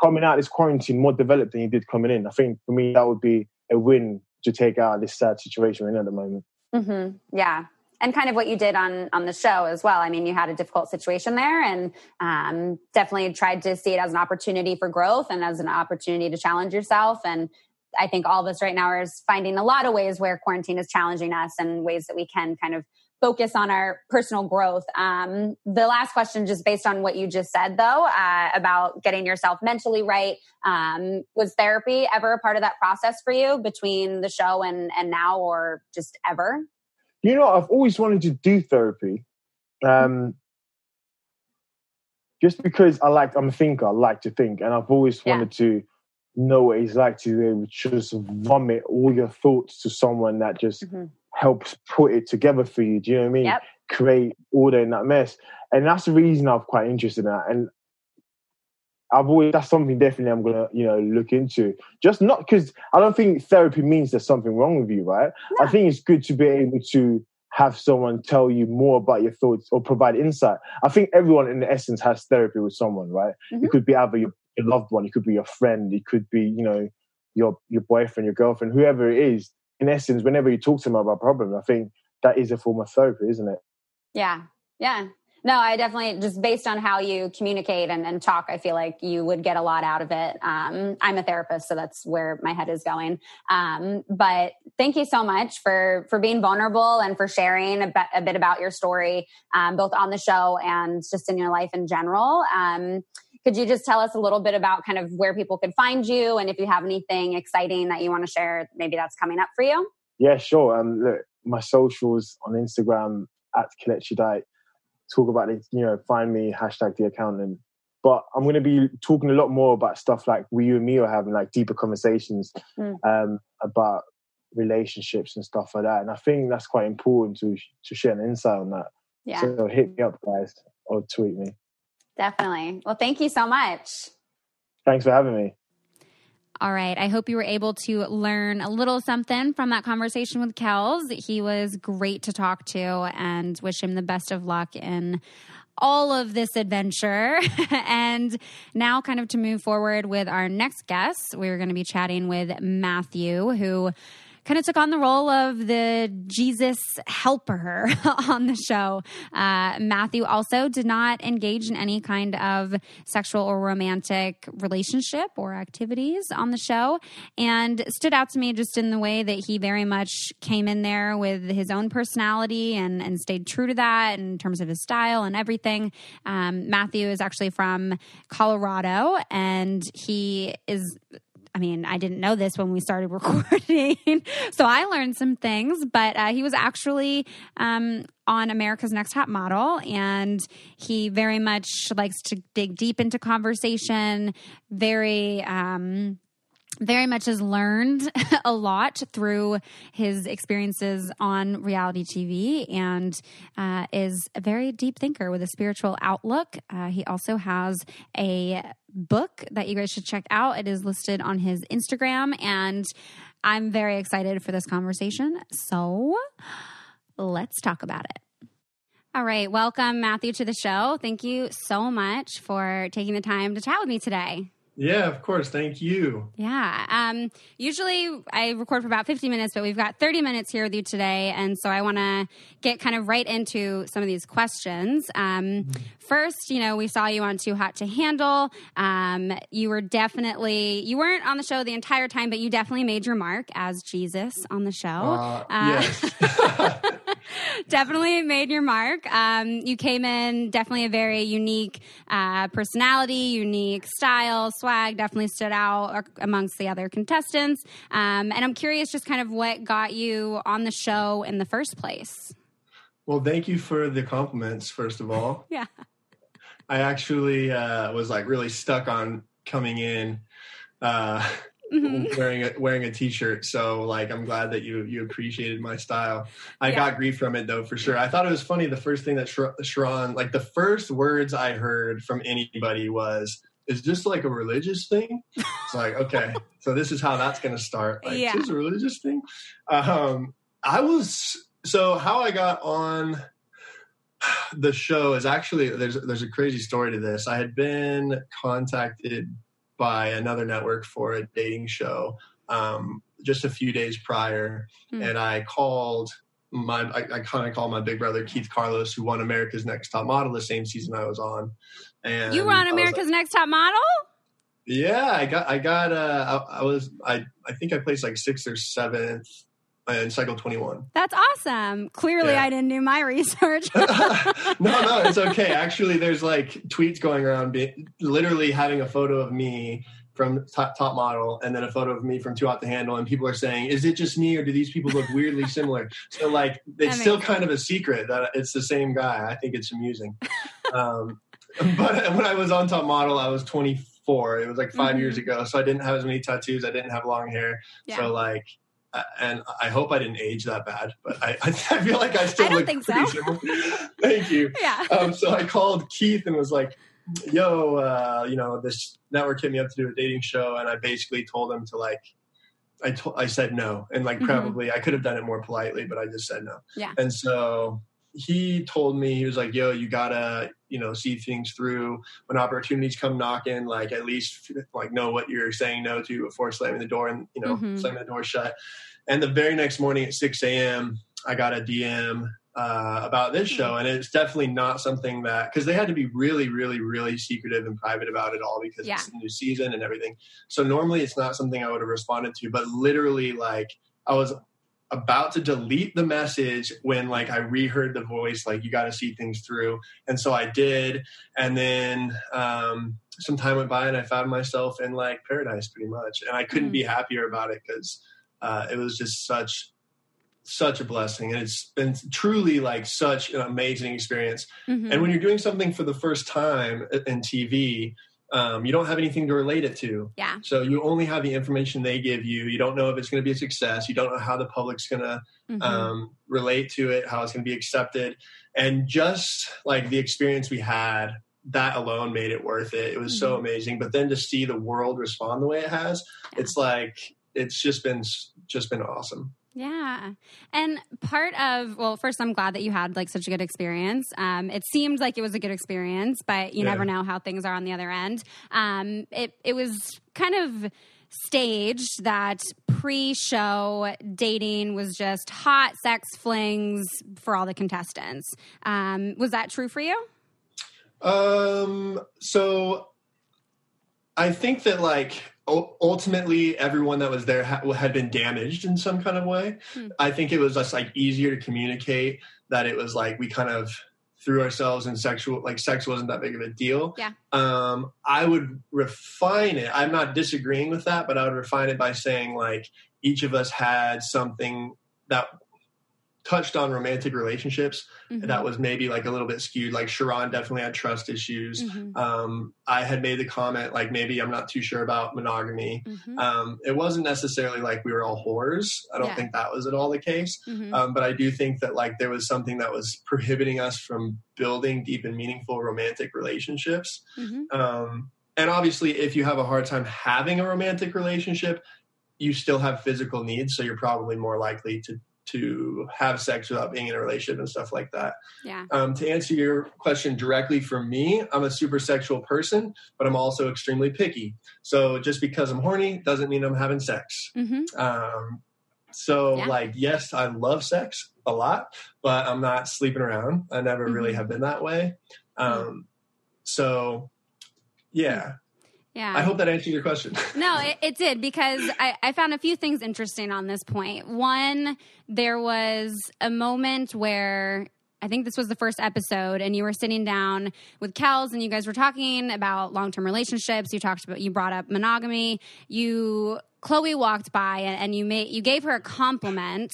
coming out this quarantine more developed than you did coming in. I think for me that would be a win to take out this sad situation we're in at the moment. Mm-hmm. Yeah, and kind of what you did on on the show as well. I mean, you had a difficult situation there, and um, definitely tried to see it as an opportunity for growth and as an opportunity to challenge yourself. And I think all of us right now are finding a lot of ways where quarantine is challenging us and ways that we can kind of focus on our personal growth. Um, the last question, just based on what you just said, though, uh, about getting yourself mentally right, um, was therapy ever a part of that process for you between the show and and now, or just ever? You know, I've always wanted to do therapy. Um, just because I like, I'm a thinker, I like to think, and I've always yeah. wanted to know what it's like to be able to just vomit all your thoughts to someone that just mm-hmm. helps put it together for you. Do you know what I mean? Yep. Create order in that mess. And that's the reason I'm quite interested in that. And I've always that's something definitely I'm gonna you know look into. Just not because I don't think therapy means there's something wrong with you, right? No. I think it's good to be able to have someone tell you more about your thoughts or provide insight. I think everyone in essence has therapy with someone, right? Mm-hmm. It could be either your, your loved one, it could be your friend, it could be you know your your boyfriend, your girlfriend, whoever it is. In essence, whenever you talk to them about a problem, I think that is a form of therapy, isn't it? Yeah, yeah. No, I definitely just based on how you communicate and, and talk, I feel like you would get a lot out of it. Um, I'm a therapist, so that's where my head is going. Um, but thank you so much for for being vulnerable and for sharing a, bit, a bit about your story, um, both on the show and just in your life in general. Um, could you just tell us a little bit about kind of where people could find you and if you have anything exciting that you want to share, maybe that's coming up for you? Yeah, sure. Um, look, my socials on Instagram at Kelechi Dibia talk about it, you know, find me, hashtag the accountant. But I'm going to be talking a lot more about stuff like we, you and me are having like deeper conversations mm. um, about relationships and stuff like that. And I think that's quite important to to share an insight on that. Yeah. So hit me up, guys, or tweet me. Definitely. Well, thank you so much. Thanks for having me. All right. I hope you were able to learn a little something from that conversation with Kelz. He was great to talk to and wish him the best of luck in all of this adventure. and now, kind of to move forward with our next guest, we're going to be chatting with Matthew, who kind of took on the role of the Jesus helper on the show. Uh, Matthew also did not engage in any kind of sexual or romantic relationship or activities on the show and stood out to me just in the way that he very much came in there with his own personality and, and stayed true to that in terms of his style and everything. Um, Matthew is actually from Colorado and he is I mean, I didn't know this when we started recording, so I learned some things. But uh, he was actually um, on America's Next Top Model, and he very much likes to dig deep into conversation. Very. Um, very much has learned a lot through his experiences on reality TV and uh, is a very deep thinker with a spiritual outlook. Uh, he also has a book that you guys should check out. It is listed on his Instagram, and I'm very excited for this conversation. So let's talk about it. All right. Welcome, Matthew, to the show. Thank you so much for taking the time to chat with me today. Yeah, of course. Thank you. Yeah. Um, usually I record for about 50 minutes, but we've got 30 minutes here with you today. And so I want to get kind of right into some of these questions. Um, mm-hmm. First, you know, we saw you on Too Hot to Handle. Um, you were definitely, you weren't on the show the entire time, but you definitely made your mark as Jesus on the show. Uh, uh, yes. definitely made your mark. Um, you came in definitely a very unique uh, personality, unique style, swag. Definitely stood out amongst the other contestants. Um, and I'm curious, just kind of what got you on the show in the first place. Well, thank you for the compliments. First of all, yeah. I actually uh, was like really stuck on coming in. Uh, mm-hmm. wearing a wearing a t-shirt. So like I'm glad that you you appreciated my style. I yeah. got grief from it though for sure. I thought it was funny the first thing that Sharron like the first words I heard from anybody was is this like a religious thing? It's like, okay, so this is how that's going to start. Like, yeah. is a religious thing? Um, I was, so how I got on the show is actually, there's, there's a crazy story to this. I had been contacted by another network for a dating show um, just a few days prior, mm. and I called my I, I kind of call my big brother Keith Carlos, who won America's Next Top Model the same season I was on. And you were on America's like, Next Top Model. Yeah, I got I got uh I, I was I I think I placed like sixth or seventh in cycle 21. That's awesome. Clearly, yeah. I didn't do my research. no, no, it's okay. Actually, there's like tweets going around, be, literally having a photo of me from top, top, model and then a photo of me from Too Hot to Handle, and people are saying, "Is it just me, or do these people look weirdly similar?" So, like, it's still kind of a secret that it's the same guy. I think it's amusing. um, but when I was on Top Model, I was 24. It was like 5 mm-hmm. years ago, so I didn't have as many tattoos. I didn't have long hair, yeah. so like and I hope I didn't age that bad, but I, I feel like I still I look pretty so. Thank you. Yeah. Um, so I called Keith and was like, "Yo, uh, you know, this network hit me up to do a dating show," and I basically told him to like, I told, I said no, and like mm-hmm. probably I could have done it more politely, but I just said no. Yeah. And so he told me he was like, "Yo, you gotta, you know, see things through. When opportunities come knocking, like at least like know what you're saying no to before slamming the door and you know mm-hmm. slamming the door shut." And the very next morning at 6 a.m., I got a DM uh, about this show, and it's definitely not something that because they had to be really, really, really secretive and private about it all because yeah. it's a new season and everything. So normally it's not something I would have responded to, but literally, like I was about to delete the message when like I reheard the voice, like you got to see things through, and so I did, and then um, some time went by, and I found myself in like paradise pretty much, and I couldn't mm. be happier about it because uh, it was just such such a blessing. And it's been truly like such an amazing experience. Mm-hmm. and when you're doing something for the first time in tv um, you don't have anything to relate it to yeah so you only have the information they give you you don't know if it's going to be a success you don't know how the public's going to mm-hmm. um, relate to it how it's going to be accepted and just like the experience we had that alone made it worth it it was mm-hmm. so amazing but then to see the world respond the way it has yeah. it's like it's just been just been awesome. Yeah. And part of, well, first, I'm glad that you had like such a good experience. Um, it seemed like it was a good experience, but you yeah. never know how things are on the other end. Um, it, it was kind of staged that pre-show dating was just hot sex flings for all the contestants. Um, was that true for you? Um. So, I think that like ultimately everyone that was there ha- had been damaged in some kind of way. Hmm. I think it was just like easier to communicate that it was like we kind of threw ourselves in sexual like sex wasn't that big of a deal. Yeah. Um, I would refine it. I'm not disagreeing with that, but I would refine it by saying like each of us had something that touched on romantic relationships mm-hmm. that was maybe like a little bit skewed like sharron definitely had trust issues mm-hmm. um, i had made the comment like maybe i'm not too sure about monogamy mm-hmm. um, it wasn't necessarily like we were all whores i don't yeah. think that was at all the case mm-hmm. um, but i do think that like there was something that was prohibiting us from building deep and meaningful romantic relationships mm-hmm. um, and obviously if you have a hard time having a romantic relationship you still have physical needs so you're probably more likely to to have sex without being in a relationship and stuff like that. Yeah. Um, to answer your question directly for me, I'm a super sexual person, but I'm also extremely picky. So just because I'm horny doesn't mean I'm having sex. Mm-hmm. Um, so yeah. like, yes, I love sex a lot, but I'm not sleeping around. I never mm-hmm. really have been that way. Um, so yeah. Yeah. I hope that answered your question. no, it, it did because I, I, found a few things interesting on this point. One, there was a moment where I think this was the first episode, and you were sitting down with Kelz, and you guys were talking about long term relationships. You talked about, you brought up monogamy. You, Chloe walked by, and, and you made, you gave her a compliment.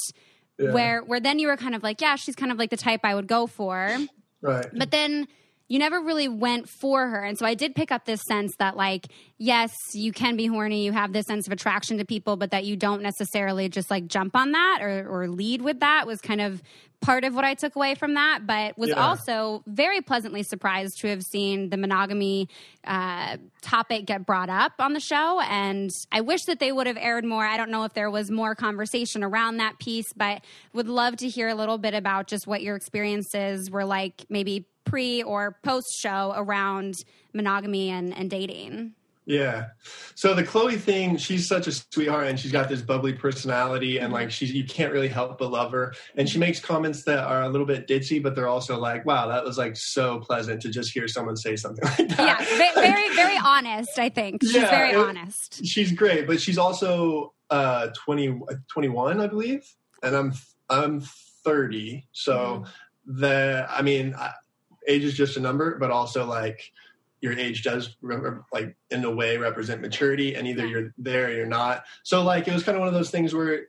Yeah. Where, where then you were kind of like, yeah, she's kind of like the type I would go for. Right. But then you never really went for her. And so I did pick up this sense that, like, yes, you can be horny, you have this sense of attraction to people, but that you don't necessarily just like jump on that or, or lead with that was kind of part of what I took away from that, but was yeah. also very pleasantly surprised to have seen the monogamy uh, topic get brought up on the show. And I wish that they would have aired more. I don't know if there was more conversation around that piece, but would love to hear a little bit about just what your experiences were like, maybe pre or post show around monogamy and, and dating. Yeah. So the Chloe thing, she's such a sweetheart and she's got this bubbly personality and like she's you can't really help but love her. And she makes comments that are a little bit ditzy, but they're also like, wow, that was like so pleasant to just hear someone say something like that. Yeah, very, very honest, I think. She's yeah, very honest. She's great, but she's also uh 20 21, I believe. And I'm I'm 30. So mm-hmm. the I mean, age is just a number, but also like your age does like in a way represent maturity and either you're there or you're not so like it was kind of one of those things where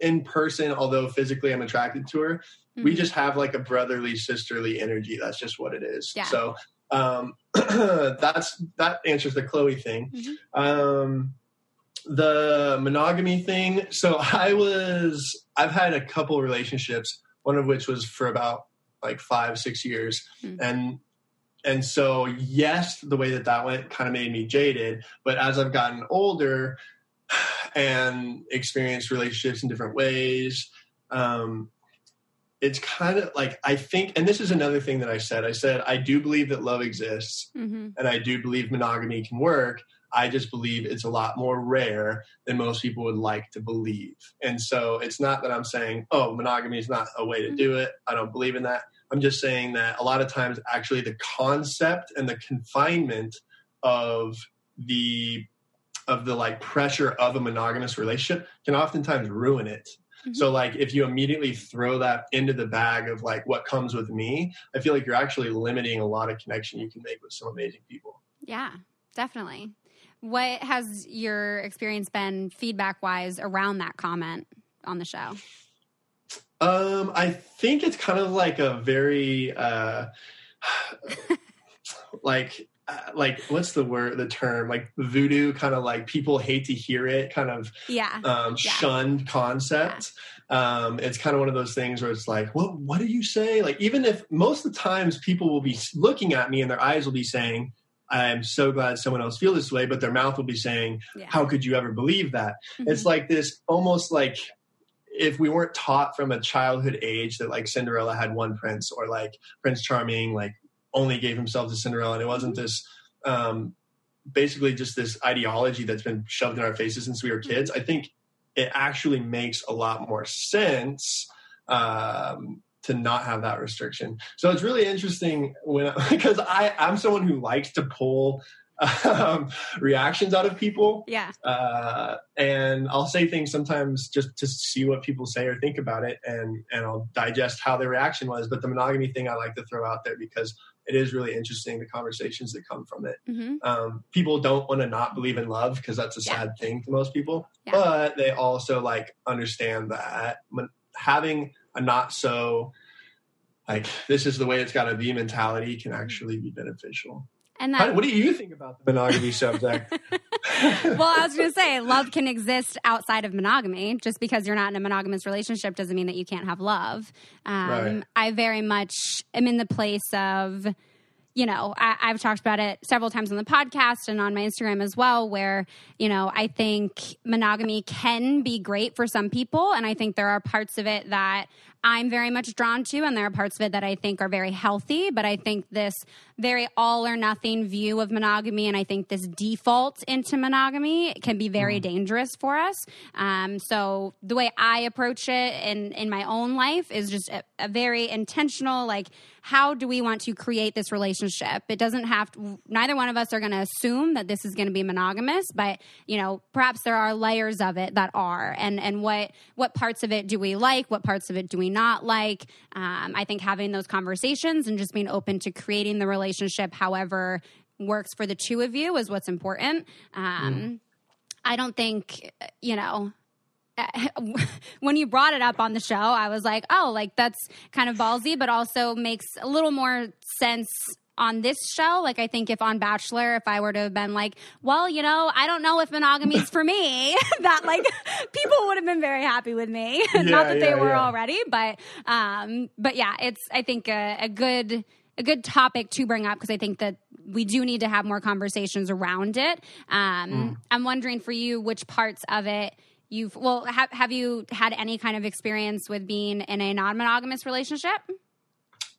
in person although physically i'm attracted to her mm-hmm. we just have like a brotherly sisterly energy that's just what it is yeah. so um that's that answers the chloe thing mm-hmm. um the monogamy thing so i was i've had a couple relationships one of which was for about like five six years mm-hmm. and and so yes the way that that went kind of made me jaded but as i've gotten older and experienced relationships in different ways um, it's kind of like i think and this is another thing that i said. I said i do believe that love exists mm-hmm. and i do believe monogamy can work. I just believe it's a lot more rare than most people would like to believe. And so it's not that i'm saying oh monogamy is not a way to do it. I don't believe in that I'm just saying that a lot of times, actually, the concept and the confinement of the of the like pressure of a monogamous relationship can oftentimes ruin it. Mm-hmm. So like if you immediately throw that into the bag of like what comes with me, I feel like you're actually limiting a lot of connection you can make with some amazing people. Yeah, definitely. What has your experience been feedback wise around that comment on the show? Um, I think it's kind of like a very uh, like uh, like what's the word the term like voodoo kind of like people hate to hear it kind of yeah, um, yeah. shunned concept yeah. um, it's kind of one of those things where it's like what what do you say like even if most of the times people will be looking at me and their eyes will be saying i'm so glad someone else feels this way but their mouth will be saying yeah. how could you ever believe that mm-hmm. it's like this almost like if we weren't taught from a childhood age that like Cinderella had one prince or like Prince Charming like only gave himself to Cinderella and it wasn't this um basically just this ideology that's been shoved in our faces since we were kids. I think it actually makes a lot more sense um, to not have that restriction. So it's really interesting when because I I'm someone who likes to pull um, reactions out of people. Yeah. Uh, and I'll say things sometimes just to see what people say or think about it, and and I'll digest how their reaction was. But the monogamy thing I like to throw out there because it is really interesting the conversations that come from it. Mm-hmm. Um, people don't want to not believe in love because that's a yeah. sad thing to most people, yeah. but they also like understand that having a not so like this is the way it's got to be mentality can actually be beneficial. And that, what do you think about the monogamy subject? well, I was going to say, love can exist outside of monogamy. Just because you're not in a monogamous relationship doesn't mean that you can't have love. Um, right. I very much am in the place of, you know, I, have talked about it several times on the podcast and on my Instagram as well, where, you know, I think monogamy can be great for some people. And I think there are parts of it that I'm very much drawn to, and there are parts of it that I think are very healthy. But I think this very all or nothing view of monogamy, and I think this default into monogamy can be very mm. dangerous for us. Um, so the way I approach it in in my own life is just a, a very intentional, like how do we want to create this relationship? It doesn't have to, neither one of us are going to assume that this is going to be monogamous, but you know, perhaps there are layers of it that are, and and what what parts of it do we like? What parts of it do we not like. Um, I think having those conversations and just being open to creating the relationship however works for the two of you is what's important. Um, mm. I don't think, you know, when you brought it up on the show, I was like, oh, like that's kind of ballsy, but also makes a little more sense on this show, like I think if on Bachelor, if I were to have been like, well, you know, I don't know if monogamy is for me, that like people would have been very happy with me. Yeah, Not that yeah, they were yeah. already, but um, but yeah, it's I think a, a good a good topic to bring up because I think that we do need to have more conversations around it. Um, mm. I'm wondering for you, which parts of it you've well have have you had any kind of experience with being in a non-monogamous relationship?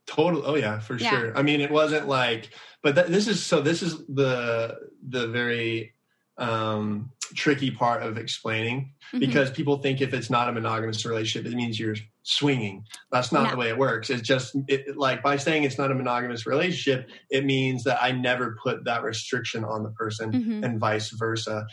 Total. Oh yeah, for yeah. sure. I mean, it wasn't like, but th- this is so. This is the the very um, tricky part of explaining mm-hmm. because people think if it's not a monogamous relationship, it means you're swinging. That's not no. the way it works. It's just it, like by saying it's not a monogamous relationship, it means that I never put that restriction on the person mm-hmm. and vice versa.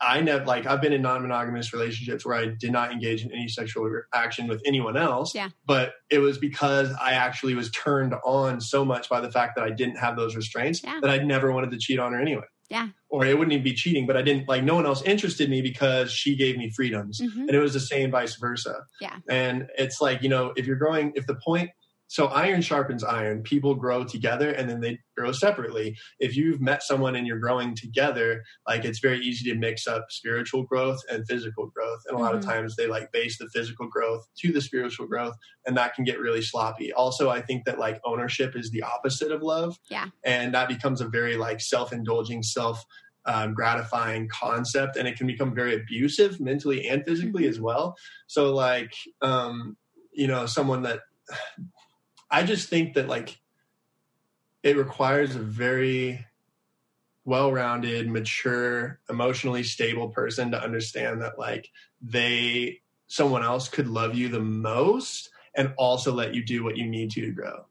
I never like I've been in non-monogamous relationships where I did not engage in any sexual action with anyone else. Yeah. But it was because I actually was turned on so much by the fact that I didn't have those restraints yeah. that I never wanted to cheat on her anyway. Yeah. Or it wouldn't even be cheating, but I didn't like no one else interested me because she gave me freedoms. Mm-hmm. And it was the same vice versa. Yeah. And it's like, you know, if you're growing, if the point so iron sharpens iron. People grow together and then they grow separately. If you've met someone and you're growing together, like it's very easy to mix up spiritual growth and physical growth. And a lot mm-hmm. of times they like base the physical growth to the spiritual growth and that can get really sloppy. Also, I think that like ownership is the opposite of love. Yeah. And that becomes a very like self-indulging, self um, gratifying concept and it can become very abusive mentally and physically mm-hmm. as well. So like um, you know, someone that I just think that like it requires a very well-rounded, mature, emotionally stable person to understand that like they someone else could love you the most and also let you do what you need to to grow.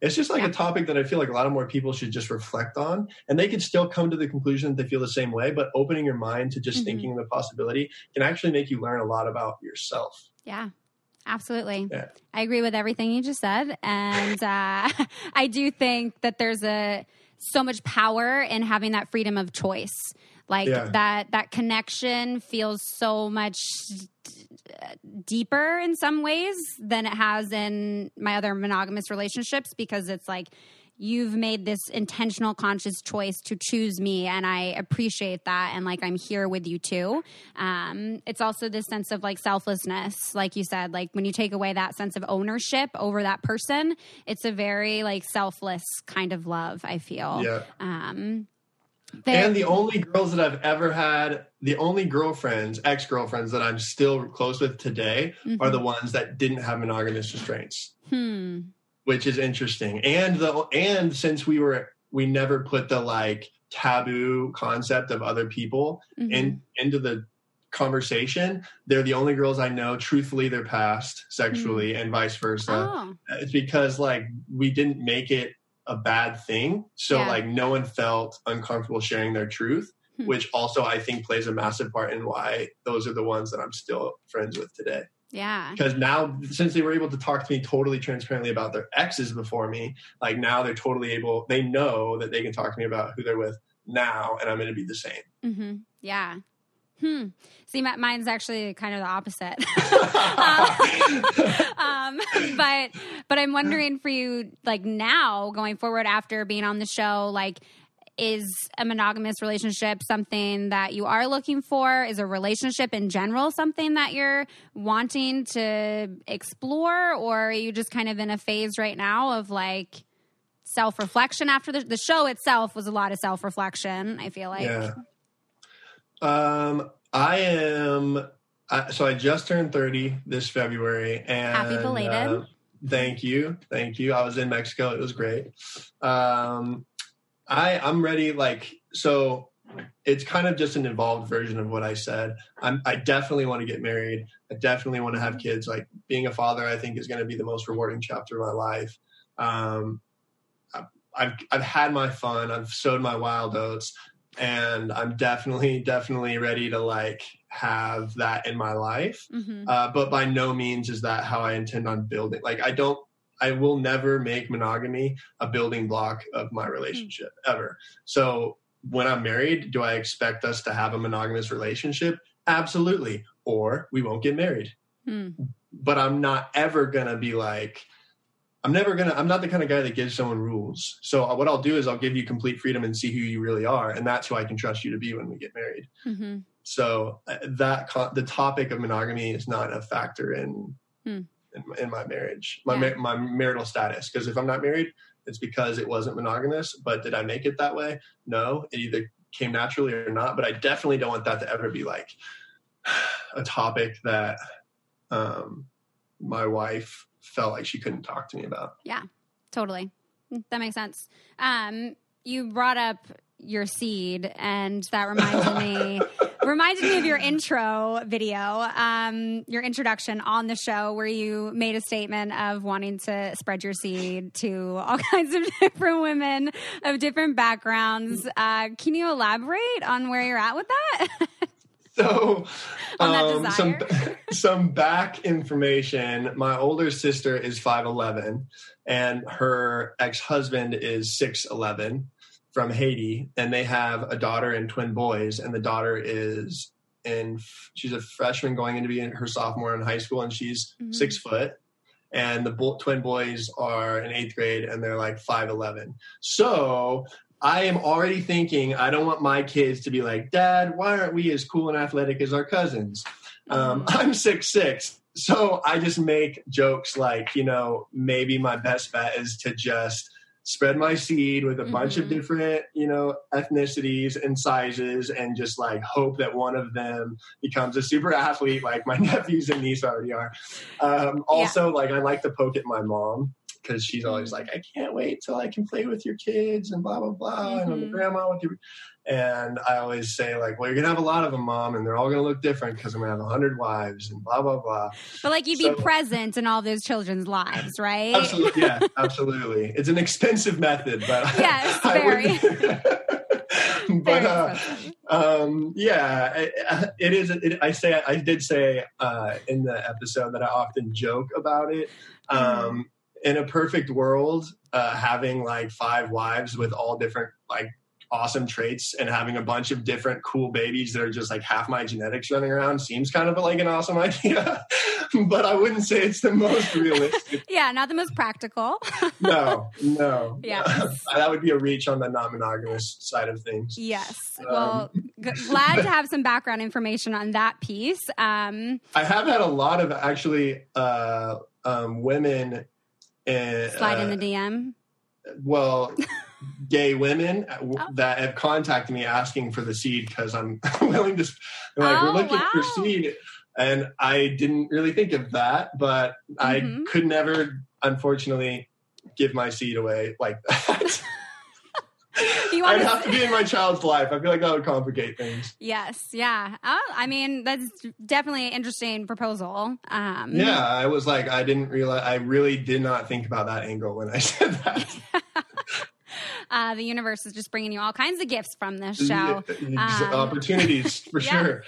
It's just like a topic that I feel like a lot of more people should just reflect on. And they could still come to the conclusion that they feel the same way, but opening your mind to just mm-hmm. thinking the possibility can actually make you learn a lot about yourself. Yeah. Absolutely. Yeah. I agree with everything you just said. And uh, I do think that there's a so much power in having that freedom of choice. Like yeah. that that connection feels so much deeper in some ways than it has in my other monogamous relationships because it's like you've made this intentional conscious choice to choose me and i appreciate that and like i'm here with you too um, it's also this sense of like selflessness like you said like when you take away that sense of ownership over that person it's a very like selfless kind of love i feel yeah um, and the only girls that I've ever had, the only girlfriends, ex girlfriends that I'm still close with today mm-hmm. are the ones that didn't have monogamous restraints. Hmm which is interesting. And the and since we were we never put the like taboo concept of other people mm-hmm. in, into the conversation, they're the only girls I know. Truthfully, they're past sexually, mm. and vice versa. Oh. It's because like we didn't make it a bad thing, so yeah. like no one felt uncomfortable sharing their truth. Hmm. Which also I think plays a massive part in why those are the ones that I'm still friends with today. Yeah. Because now, since they were able to talk to me totally transparently about their exes before me, like now they're totally able, they know that they can talk to me about who they're with now, and I'm going to be the same. Mm-hmm. Yeah. Hmm. See, mine's actually kind of the opposite. um, but but I'm wondering for you, like now going forward after being on the show, like is a monogamous relationship something that you are looking for? Is a relationship in general something that you're wanting to explore, or are you just kind of in a phase right now of like self reflection after the, the show itself was a lot of self reflection? I feel like. Yeah. Um, I am. I, so I just turned 30 this February, and happy belated. Uh, thank you, thank you. I was in Mexico; it was great. Um, I I'm ready. Like so, it's kind of just an evolved version of what I said. I'm, I definitely want to get married. I definitely want to have kids. Like being a father, I think is going to be the most rewarding chapter of my life. Um, I've I've had my fun. I've sowed my wild oats and I'm definitely definitely ready to like have that in my life. Mm-hmm. Uh, but by no means is that how I intend on building. Like I don't. I will never make monogamy a building block of my relationship ever. So when I'm married, do I expect us to have a monogamous relationship? Absolutely. Or we won't get married. Mm. But I'm not ever gonna be like, I'm never gonna. I'm not the kind of guy that gives someone rules. So uh, what I'll do is I'll give you complete freedom and see who you really are, and that's who I can trust you to be when we get married. Mm-hmm. So uh, that the topic of monogamy is not a factor in hmm. In, in, my marriage, my yeah. my marital status. Because if I'm not married, it's because it wasn't monogamous. But did I make it that way? No, it either came naturally or not. But I definitely don't want that to ever be like a topic that um, my wife felt like she couldn't talk to me about. Yeah, totally. That makes sense. Um, you brought up your seed, and that reminded me reminded me of your intro video, um, your introduction on the show, where you made a statement of wanting to spread your seed to all kinds of different women of different backgrounds. Uh, can you elaborate on where you're at with that? so um, some some back information my older sister is 5'11 and her ex-husband is 6'11 from haiti and they have a daughter and twin boys and the daughter is and she's a freshman going into being her sophomore in high school and she's mm-hmm. six foot and the bo- twin boys are in eighth grade and they're like 5'11 so I am already thinking I don't want my kids to be like, Dad, why aren't we as cool and athletic as our cousins? Um, mm-hmm. I'm six six, so I just make jokes like, you know, maybe my best bet is to just spread my seed with a mm-hmm. bunch of mm-hmm. different, you know, ethnicities and sizes, and just like hope that one of them becomes a super athlete, like my nephews and niece already are. Um, also, yeah. like I like to poke at my mom because she's always like, I can't wait till I can play with your kids and blah blah blah, mm-hmm. and I'm the grandma with you. And I always say like, well, you're gonna have a lot of them, mom, and they're all gonna look different because I'm gonna have a hundred wives and blah blah blah. But like, you'd so, be present in all those children's lives, right? Absolutely, yeah, absolutely. It's an expensive method, but yes, very. but uh, um, yeah, it, it is. It, I say I did say uh, in the episode that I often joke about it. Mm-hmm. Um, in a perfect world, uh, having like five wives with all different like awesome traits and having a bunch of different cool babies that are just like half my genetics running around seems kind of like an awesome idea. but I wouldn't say it's the most realistic. yeah, not the most practical. no, no. Yeah. that would be a reach on the non monogamous side of things. Yes. Um, well, glad to have some background information on that piece. Um, I have had a lot of actually uh, um, women and, Slide in the uh, DM. Well, gay women oh. that have contacted me asking for the seed because I'm willing to. Like, oh, we're looking wow. for seed, and I didn't really think of that, but mm-hmm. I could never, unfortunately, give my seed away like that. you I'd have to be in my child's life. I feel like that would complicate things. Yes, yeah. Oh, I mean, that's definitely an interesting proposal. Um, yeah, I was like, I didn't realize, I really did not think about that angle when I said that. uh, the universe is just bringing you all kinds of gifts from this show. Um, opportunities for sure.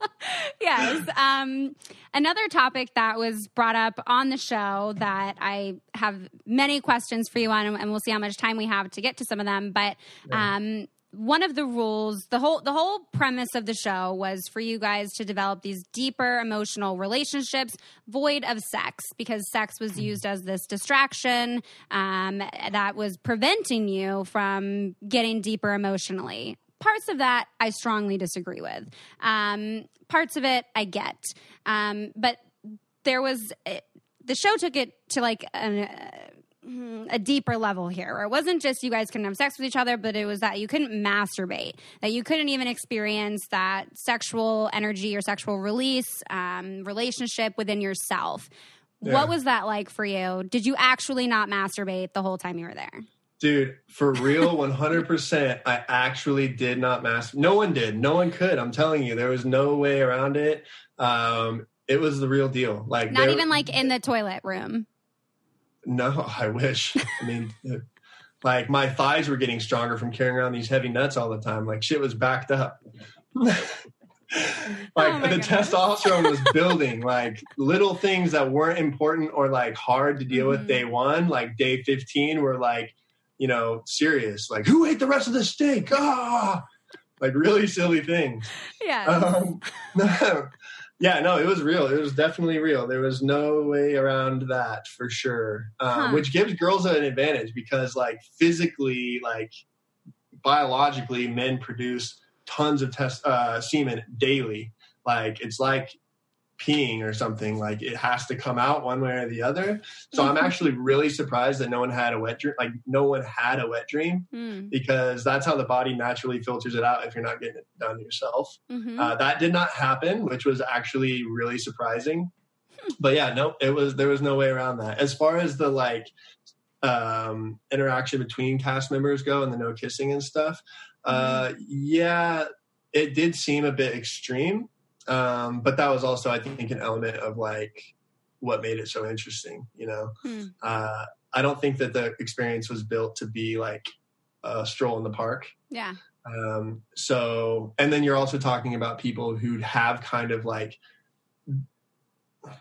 yes. Um, another topic that was brought up on the show that I have many questions for you on, and we'll see how much time we have to get to some of them. But um, one of the rules, the whole the whole premise of the show was for you guys to develop these deeper emotional relationships void of sex, because sex was used as this distraction um, that was preventing you from getting deeper emotionally parts of that I strongly disagree with. Um, parts of it I get, um, but there was the show took it to like an, uh, a deeper level here. Where it wasn't just you guys couldn't have sex with each other, but it was that you couldn't masturbate, that you couldn't even experience that sexual energy or sexual release um, relationship within yourself. Yeah. What was that like for you? Did you actually not masturbate the whole time you were there? Dude, for real, 100%. I actually did not master. No one did. No one could. I'm telling you, there was no way around it. Um, it was the real deal. Like not even like in the toilet room. No, I wish. I mean, like my thighs were getting stronger from carrying around these heavy nuts all the time. Like shit was backed up. like oh the goodness. testosterone was building like little things that weren't important or like hard to deal mm-hmm. with day one like day 15 were like you know, serious, like who ate the rest of the steak? Ah, like really silly things. Yeah. Um, yeah, no, it was real. It was definitely real. There was no way around that for sure. Um, huh. Which gives girls an advantage because, like, physically, like, biologically, men produce tons of test uh, semen daily. Like, it's like peeing or something like it has to come out one way or the other so i'm actually really surprised that no one had a wet dream like no one had a wet dream mm. because that's how the body naturally filters it out if you're not getting it done yourself mm-hmm. uh, that did not happen which was actually really surprising hmm. but yeah no it was there was no way around that as far as the like um interaction between cast members go and the no kissing and stuff uh mm. yeah it did seem a bit extreme um, but that was also, I think, an element of like what made it so interesting. You know, hmm. uh, I don't think that the experience was built to be like a stroll in the park. Yeah. Um, so, and then you're also talking about people who have kind of like,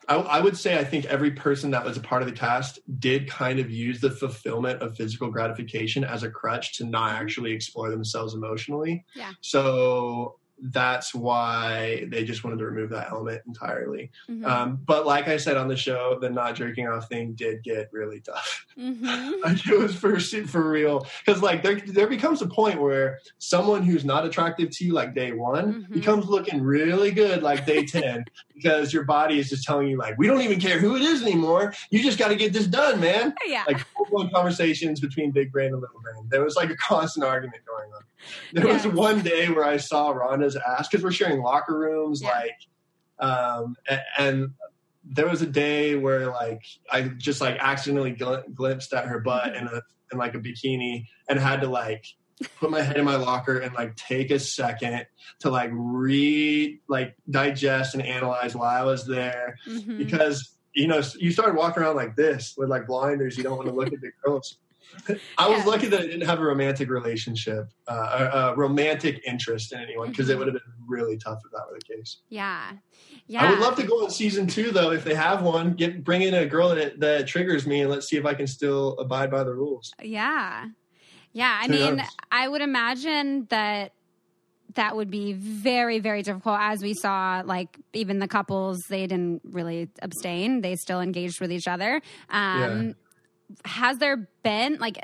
I, I, would say, I think every person that was a part of the cast did kind of use the fulfillment of physical gratification as a crutch to not mm-hmm. actually explore themselves emotionally. Yeah. So that's why they just wanted to remove that element entirely. Mm-hmm. Um, but like I said on the show, the not jerking off thing did get really tough. Mm-hmm. it was for for real because like there there becomes a point where someone who's not attractive to you like day one mm-hmm. becomes looking really good like day ten because your body is just telling you like we don't even care who it is anymore. You just got to get this done, man. Yeah. Like conversations between big brain and little brain. There was like a constant argument going on. There yes. was one day where I saw Rhonda's ass because we're sharing locker rooms, yeah. like, um, and, and, there was a day where like I just like accidentally gl- glimpsed at her butt in a in like a bikini and had to like put my head in my locker and like take a second to like read like digest and analyze why I was there mm-hmm. because you know you started walking around like this with like blinders you don't want to look at the girls I was lucky that I didn't have a romantic relationship, uh, a, a, romantic interest in anyone, because mm-hmm. it would have been really tough if that were the case. Yeah, yeah. I would love to go on season two though, if they have one. Get bring in a girl that that triggers me, and let's see if I can still abide by the rules. Yeah, yeah. I Who mean, knows? I would imagine that that would be very very difficult. As we saw like even the couples they didn't really abstain. They still engaged with each other. Um, yeah. has there been like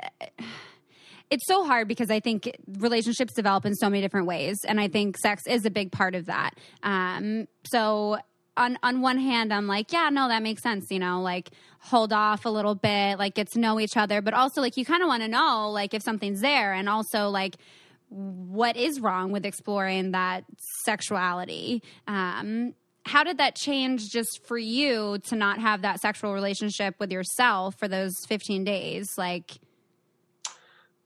it's so hard because I think relationships develop in so many different ways, and I think sex is a big part of that. Um, so on on one hand, I'm like, yeah, no, that makes sense. You know, like hold off a little bit, like get to know each other, but also like you kind of want to know like if something's there, and also like what is wrong with exploring that sexuality. Um, how did that change just for you to not have that sexual relationship with yourself for those 15 days like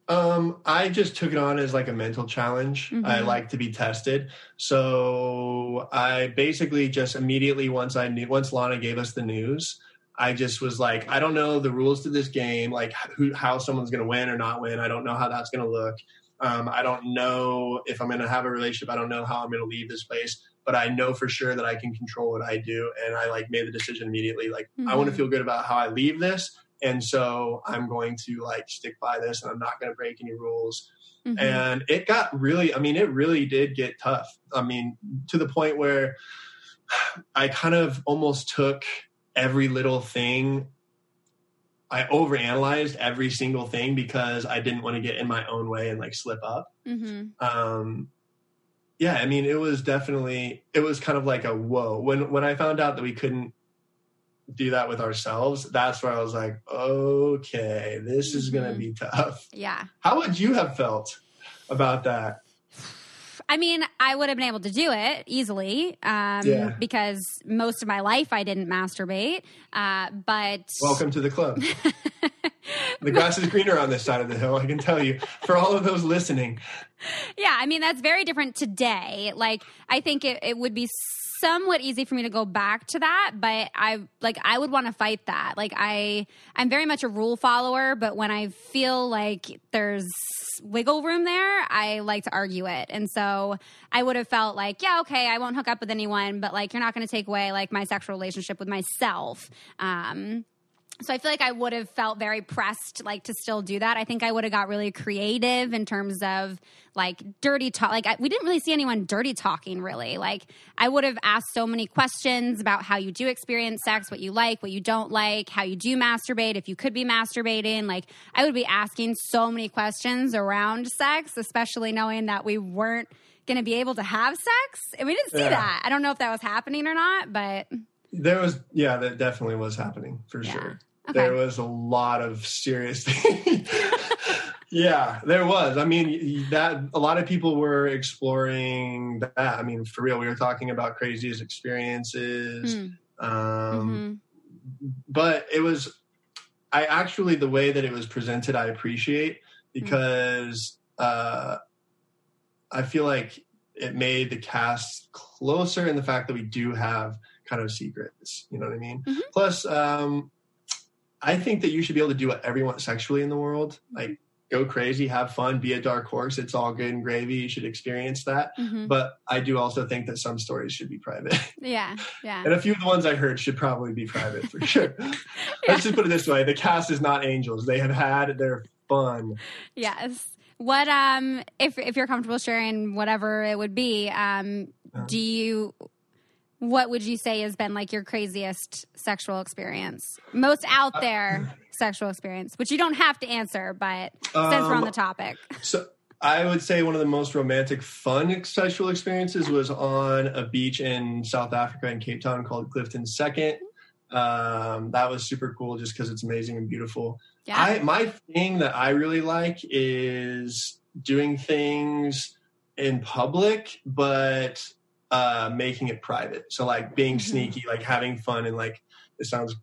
Um, I just took it on as like a mental challenge. Mm-hmm. I like to be tested. So I basically just immediately once I knew once Lana gave us the news, I just was like, I don't know the rules to this game, like who, how someone's going to win or not win. I don't know how that's going to look. Um, I don't know if I'm going to have a relationship. I don't know how I'm going to leave this place, but I know for sure that I can control what I do. And I like made the decision immediately. Like mm-hmm. I want to feel good about how I leave this, and so I'm going to like stick by this, and I'm not going to break any rules. Mm-hmm. And it got really, I mean, it really did get tough. I mean, to the point where I kind of almost took every little thing I overanalyzed every single thing because I didn't want to get in my own way and like slip up. Mm-hmm. Um, yeah, I mean, it was definitely it was kind of like a whoa when when I found out that we couldn't do that with ourselves. That's where I was like, okay, this is mm-hmm. going to be tough. Yeah. How would you have felt about that? I mean, I would have been able to do it easily um, yeah. because most of my life I didn't masturbate. Uh, but welcome to the club. the grass is greener on this side of the hill. I can tell you. For all of those listening. Yeah, I mean that's very different today. Like I think it, it would be somewhat easy for me to go back to that, but I like I would want to fight that. Like I I'm very much a rule follower, but when I feel like there's wiggle room there, I like to argue it. And so I would have felt like, yeah, okay, I won't hook up with anyone, but like you're not going to take away like my sexual relationship with myself. Um so I feel like I would have felt very pressed like to still do that. I think I would have got really creative in terms of like dirty talk. Like I, we didn't really see anyone dirty talking really. Like I would have asked so many questions about how you do experience sex, what you like, what you don't like, how you do masturbate, if you could be masturbating. Like I would be asking so many questions around sex, especially knowing that we weren't going to be able to have sex. And we didn't see yeah. that. I don't know if that was happening or not, but there was yeah, that definitely was happening for yeah. sure. Okay. There was a lot of serious things. yeah, there was. I mean, that a lot of people were exploring that. I mean, for real, we were talking about craziest experiences. Mm. Um, mm-hmm. But it was, I actually, the way that it was presented, I appreciate because mm. uh, I feel like it made the cast closer in the fact that we do have kind of secrets. You know what I mean? Mm-hmm. Plus, um, I think that you should be able to do whatever you want sexually in the world. Like go crazy, have fun, be a dark horse. It's all good and gravy. You should experience that. Mm-hmm. But I do also think that some stories should be private. Yeah. Yeah. and a few of the ones I heard should probably be private for sure. yeah. Let's just put it this way. The cast is not angels. They have had their fun. Yes. What um if if you're comfortable sharing whatever it would be, um, do you what would you say has been like your craziest sexual experience? Most out uh, there uh, sexual experience, which you don't have to answer, but um, since we're on the um, topic. So I would say one of the most romantic, fun sexual experiences was on a beach in South Africa in Cape Town called Clifton Second. Um, that was super cool just because it's amazing and beautiful. Yeah. I, my thing that I really like is doing things in public, but uh, making it private. So like being mm-hmm. sneaky, like having fun, and like it sounds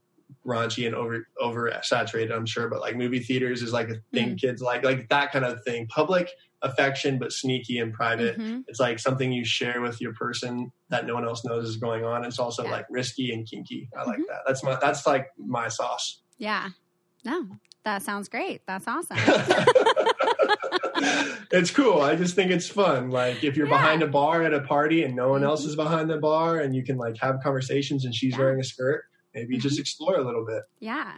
raunchy and over over saturated, I'm sure, but like movie theaters is like a thing mm-hmm. kids like, like that kind of thing. Public affection, but sneaky and private. Mm-hmm. It's like something you share with your person that no one else knows is going on. It's also yeah. like risky and kinky. I like mm-hmm. that. That's my that's like my sauce. Yeah. No, that sounds great. That's awesome. it's cool. I just think it's fun. Like if you're yeah. behind a bar at a party and no one mm-hmm. else is behind the bar and you can like have conversations and she's yeah. wearing a skirt, maybe mm-hmm. just explore a little bit. Yeah.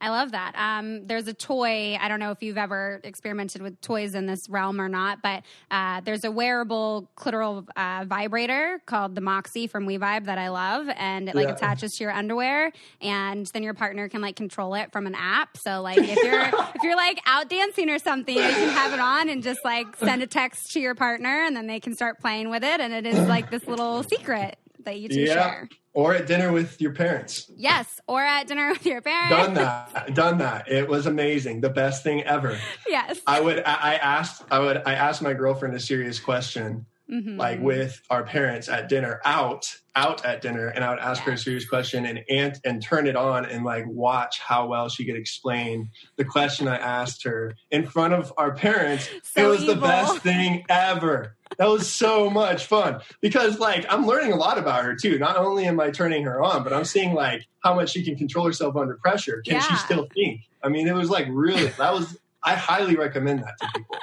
I love that. Um, there's a toy. I don't know if you've ever experimented with toys in this realm or not, but uh, there's a wearable clitoral uh, vibrator called the Moxie from WeVibe that I love, and it like yeah. attaches to your underwear, and then your partner can like control it from an app. So like if you're if you're like out dancing or something, you can have it on and just like send a text to your partner, and then they can start playing with it, and it is like this little secret that you two yeah. share. Or at dinner with your parents. Yes, or at dinner with your parents. Done that. Done that. It was amazing. The best thing ever. Yes. I would I asked I would I asked my girlfriend a serious question. mm-hmm. like with our parents at dinner, out, out at dinner, and I would ask her a serious question and and and turn it on and like watch how well she could explain the question I asked her in front of our parents. So it was evil. the best thing ever. That was so much fun because like I'm learning a lot about her too. Not only am I turning her on, but I'm seeing like how much she can control herself under pressure. Can yeah. she still think? I mean, it was like really that was I highly recommend that to people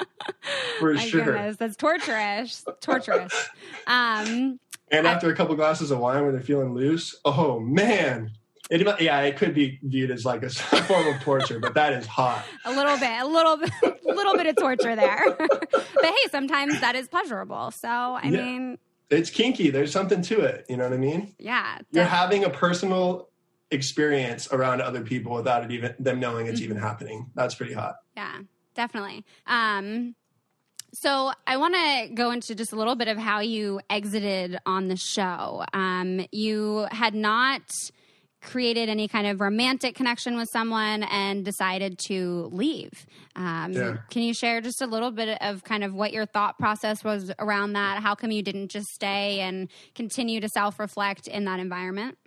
for My sure. Goodness, that's torturous, torturous. Um, and after I, a couple glasses of wine when they're feeling loose, oh man, it, yeah, it could be viewed as like a form of torture, but that is hot. A little bit, a little bit, a little bit of torture there. but hey, sometimes that is pleasurable. So I yeah. mean, it's kinky. There's something to it. You know what I mean? Yeah. You're having a personal experience around other people without it even them knowing it's mm-hmm. even happening. That's pretty hot. Yeah, definitely. Um, so I want to go into just a little bit of how you exited on the show. Um, you had not created any kind of romantic connection with someone and decided to leave. Um, yeah. Can you share just a little bit of kind of what your thought process was around that? How come you didn't just stay and continue to self reflect in that environment?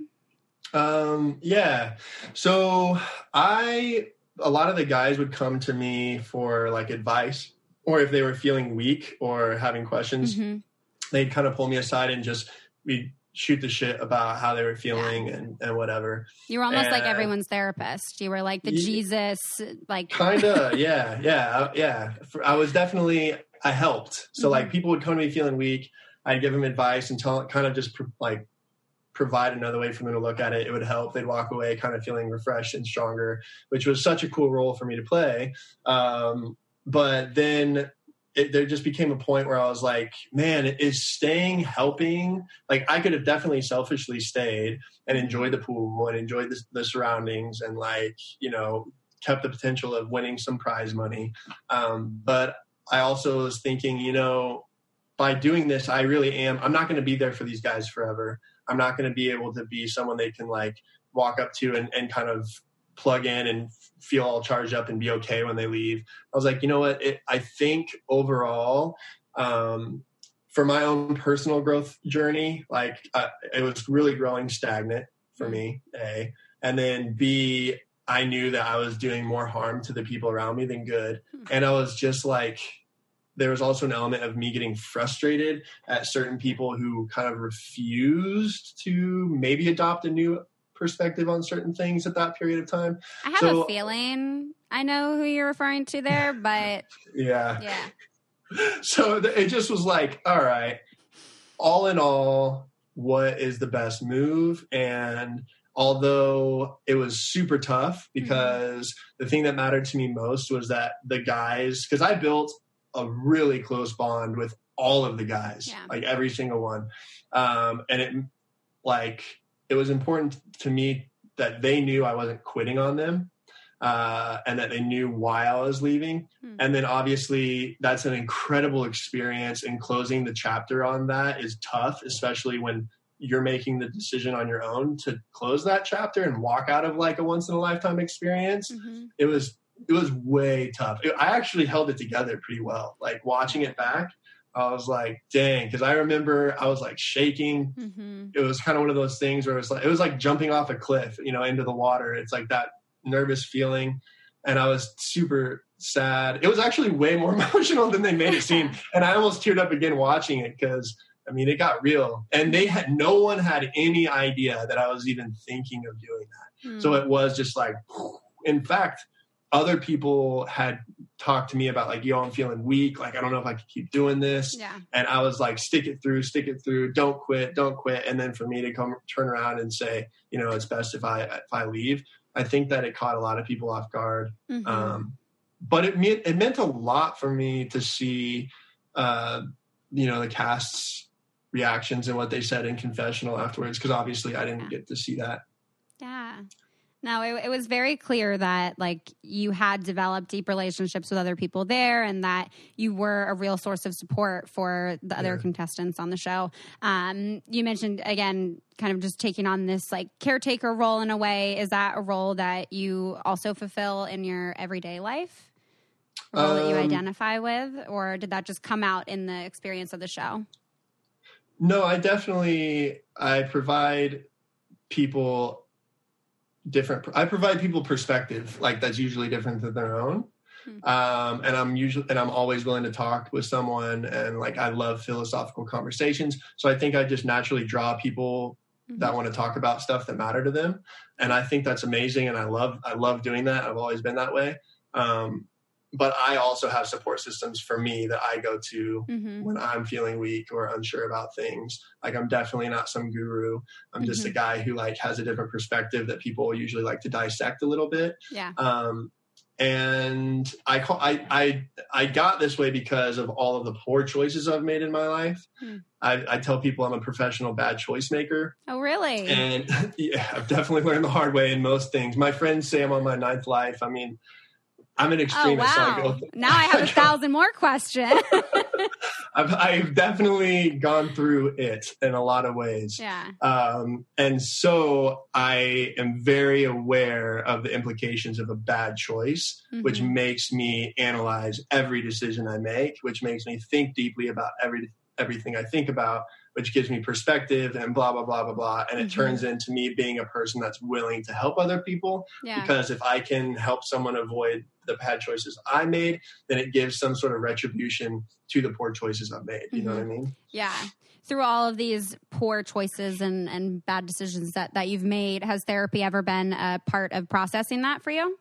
Um, yeah. So I, a lot of the guys would come to me for like advice or if they were feeling weak or having questions, mm-hmm. they'd kind of pull me aside and just, we shoot the shit about how they were feeling yeah. and, and whatever. You were almost and, like everyone's therapist. You were like the Jesus, like kind of, yeah, yeah, yeah. I was definitely I helped. So mm-hmm. like people would come to me feeling weak. I'd give them advice and tell kind of just like provide another way for them to look at it, it would help. They'd walk away kind of feeling refreshed and stronger, which was such a cool role for me to play. Um, but then it, there just became a point where I was like, man, is staying helping? Like, I could have definitely selfishly stayed and enjoyed the pool and enjoyed the, the surroundings and, like, you know, kept the potential of winning some prize money. Um, but I also was thinking, you know, by doing this, I really am, I'm not going to be there for these guys forever. I'm not going to be able to be someone they can like walk up to and, and kind of plug in and feel all charged up and be okay when they leave. I was like, you know what? It, I think overall, um, for my own personal growth journey, like uh, it was really growing stagnant for me. A and then B, I knew that I was doing more harm to the people around me than good, hmm. and I was just like there was also an element of me getting frustrated at certain people who kind of refused to maybe adopt a new perspective on certain things at that period of time. I have so, a feeling I know who you're referring to there, but yeah. Yeah. So it just was like, all right, all in all, what is the best move? And although it was super tough mm-hmm. because mm-hmm. the thing that mattered to me most was that the guys, because I built a really close bond with all of the guys, yeah. like every single one. Um, and it like it was important to me that they knew I wasn't quitting on them. Uh, and that they knew why I was leaving. Hmm. And then obviously that's an incredible experience and closing the chapter on that is tough, especially when you're making the decision on your own to close that chapter and walk out of like a once in a lifetime experience. Mm-hmm. It was it was way tough. It, I actually held it together pretty well. Like watching it back, I was like, dang, because I remember I was like shaking. Mm-hmm. It was kind of one of those things where it was like it was like jumping off a cliff, you know, into the water. It's like that nervous feeling, and I was super sad. It was actually way more emotional than they made it seem, and I almost teared up again watching it because I mean it got real, and they had no one had any idea that I was even thinking of doing that. Mm. So it was just like, in fact other people had talked to me about like, yo, I'm feeling weak. Like, I don't know if I can keep doing this. Yeah. And I was like, stick it through, stick it through. Don't quit, don't quit. And then for me to come turn around and say, you know, it's best if I if I leave. I think that it caught a lot of people off guard. Mm-hmm. Um, but it meant it meant a lot for me to see, uh, you know, the cast's reactions and what they said in confessional afterwards, because obviously I didn't yeah. get to see that. No, it, it, was very clear that like you had developed deep relationships with other people there, and that you were a real source of support for the other yeah. contestants on the show. Um, you mentioned again, kind of just taking on this like caretaker role in a way. Is that a role that you also fulfill in your everyday life? role um, that you um, identify with, or did that just come out in the experience of the show? No, I definitely I provide people different. I provide people perspective like that's usually different than their own. Hmm. Um, and I'm usually and I'm always willing to talk with someone and like I love philosophical conversations. So I think I just naturally draw people mm-hmm. that want to talk about stuff that matter to them. And I think that's amazing and I love I love doing that. I've always been that way. Um, but I also have support systems for me that I go to mm-hmm. when I'm feeling weak or unsure about things. Like I'm definitely not some guru. I'm mm-hmm. just a mm-hmm. guy who like has a different perspective that people usually like to dissect a little bit. Yeah. Um, and I call I I I got this way because of all of the poor choices I've made in my life. Hmm. I, I, tell people I'm a professional bad choice maker. Oh, really? And yeah, I've definitely learned the hard way in most things. My friends say I'm on my ninth life. I mean, I'm an extremist. Oh, wow. So I now I have a thousand more questions. I've, I've, definitely gone through it in a lot of ways. Yeah. Um, and so I am very aware of the implications of a bad choice, mm-hmm. which makes me analyze every decision I make, which makes me think deeply about every everything I think about which gives me perspective and blah blah blah blah blah and it mm-hmm. turns into me being a person that's willing to help other people yeah. because if i can help someone avoid the bad choices i made then it gives some sort of retribution to the poor choices i've made you mm-hmm. know what i mm-hmm. mean yeah through all of these poor choices and, and bad decisions that, that you've made has therapy ever been a part of processing that for you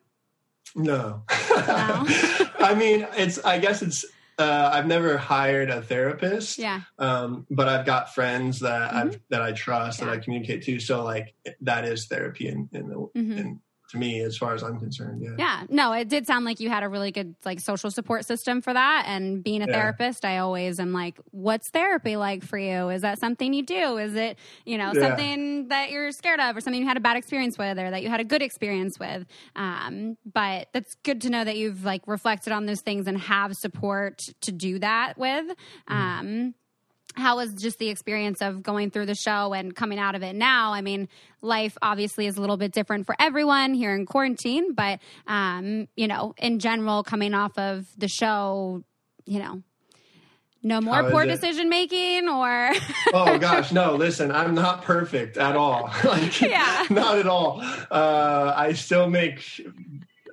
no, no. i mean it's i guess it's uh, I've never hired a therapist. Yeah. Um, but I've got friends that mm-hmm. i that I trust yeah. that I communicate to. So like that is therapy in in, the, mm-hmm. in to me as far as I'm concerned. Yeah. Yeah. No, it did sound like you had a really good like social support system for that. And being a yeah. therapist, I always am like, what's therapy like for you? Is that something you do? Is it, you know, yeah. something that you're scared of or something you had a bad experience with or that you had a good experience with? Um, but that's good to know that you've like reflected on those things and have support to do that with. Mm-hmm. Um, how was just the experience of going through the show and coming out of it now? I mean, life obviously is a little bit different for everyone here in quarantine, but um, you know, in general, coming off of the show, you know, no more poor decision making or oh gosh no listen i'm not perfect at all. Like yeah. not at all. Uh, i still make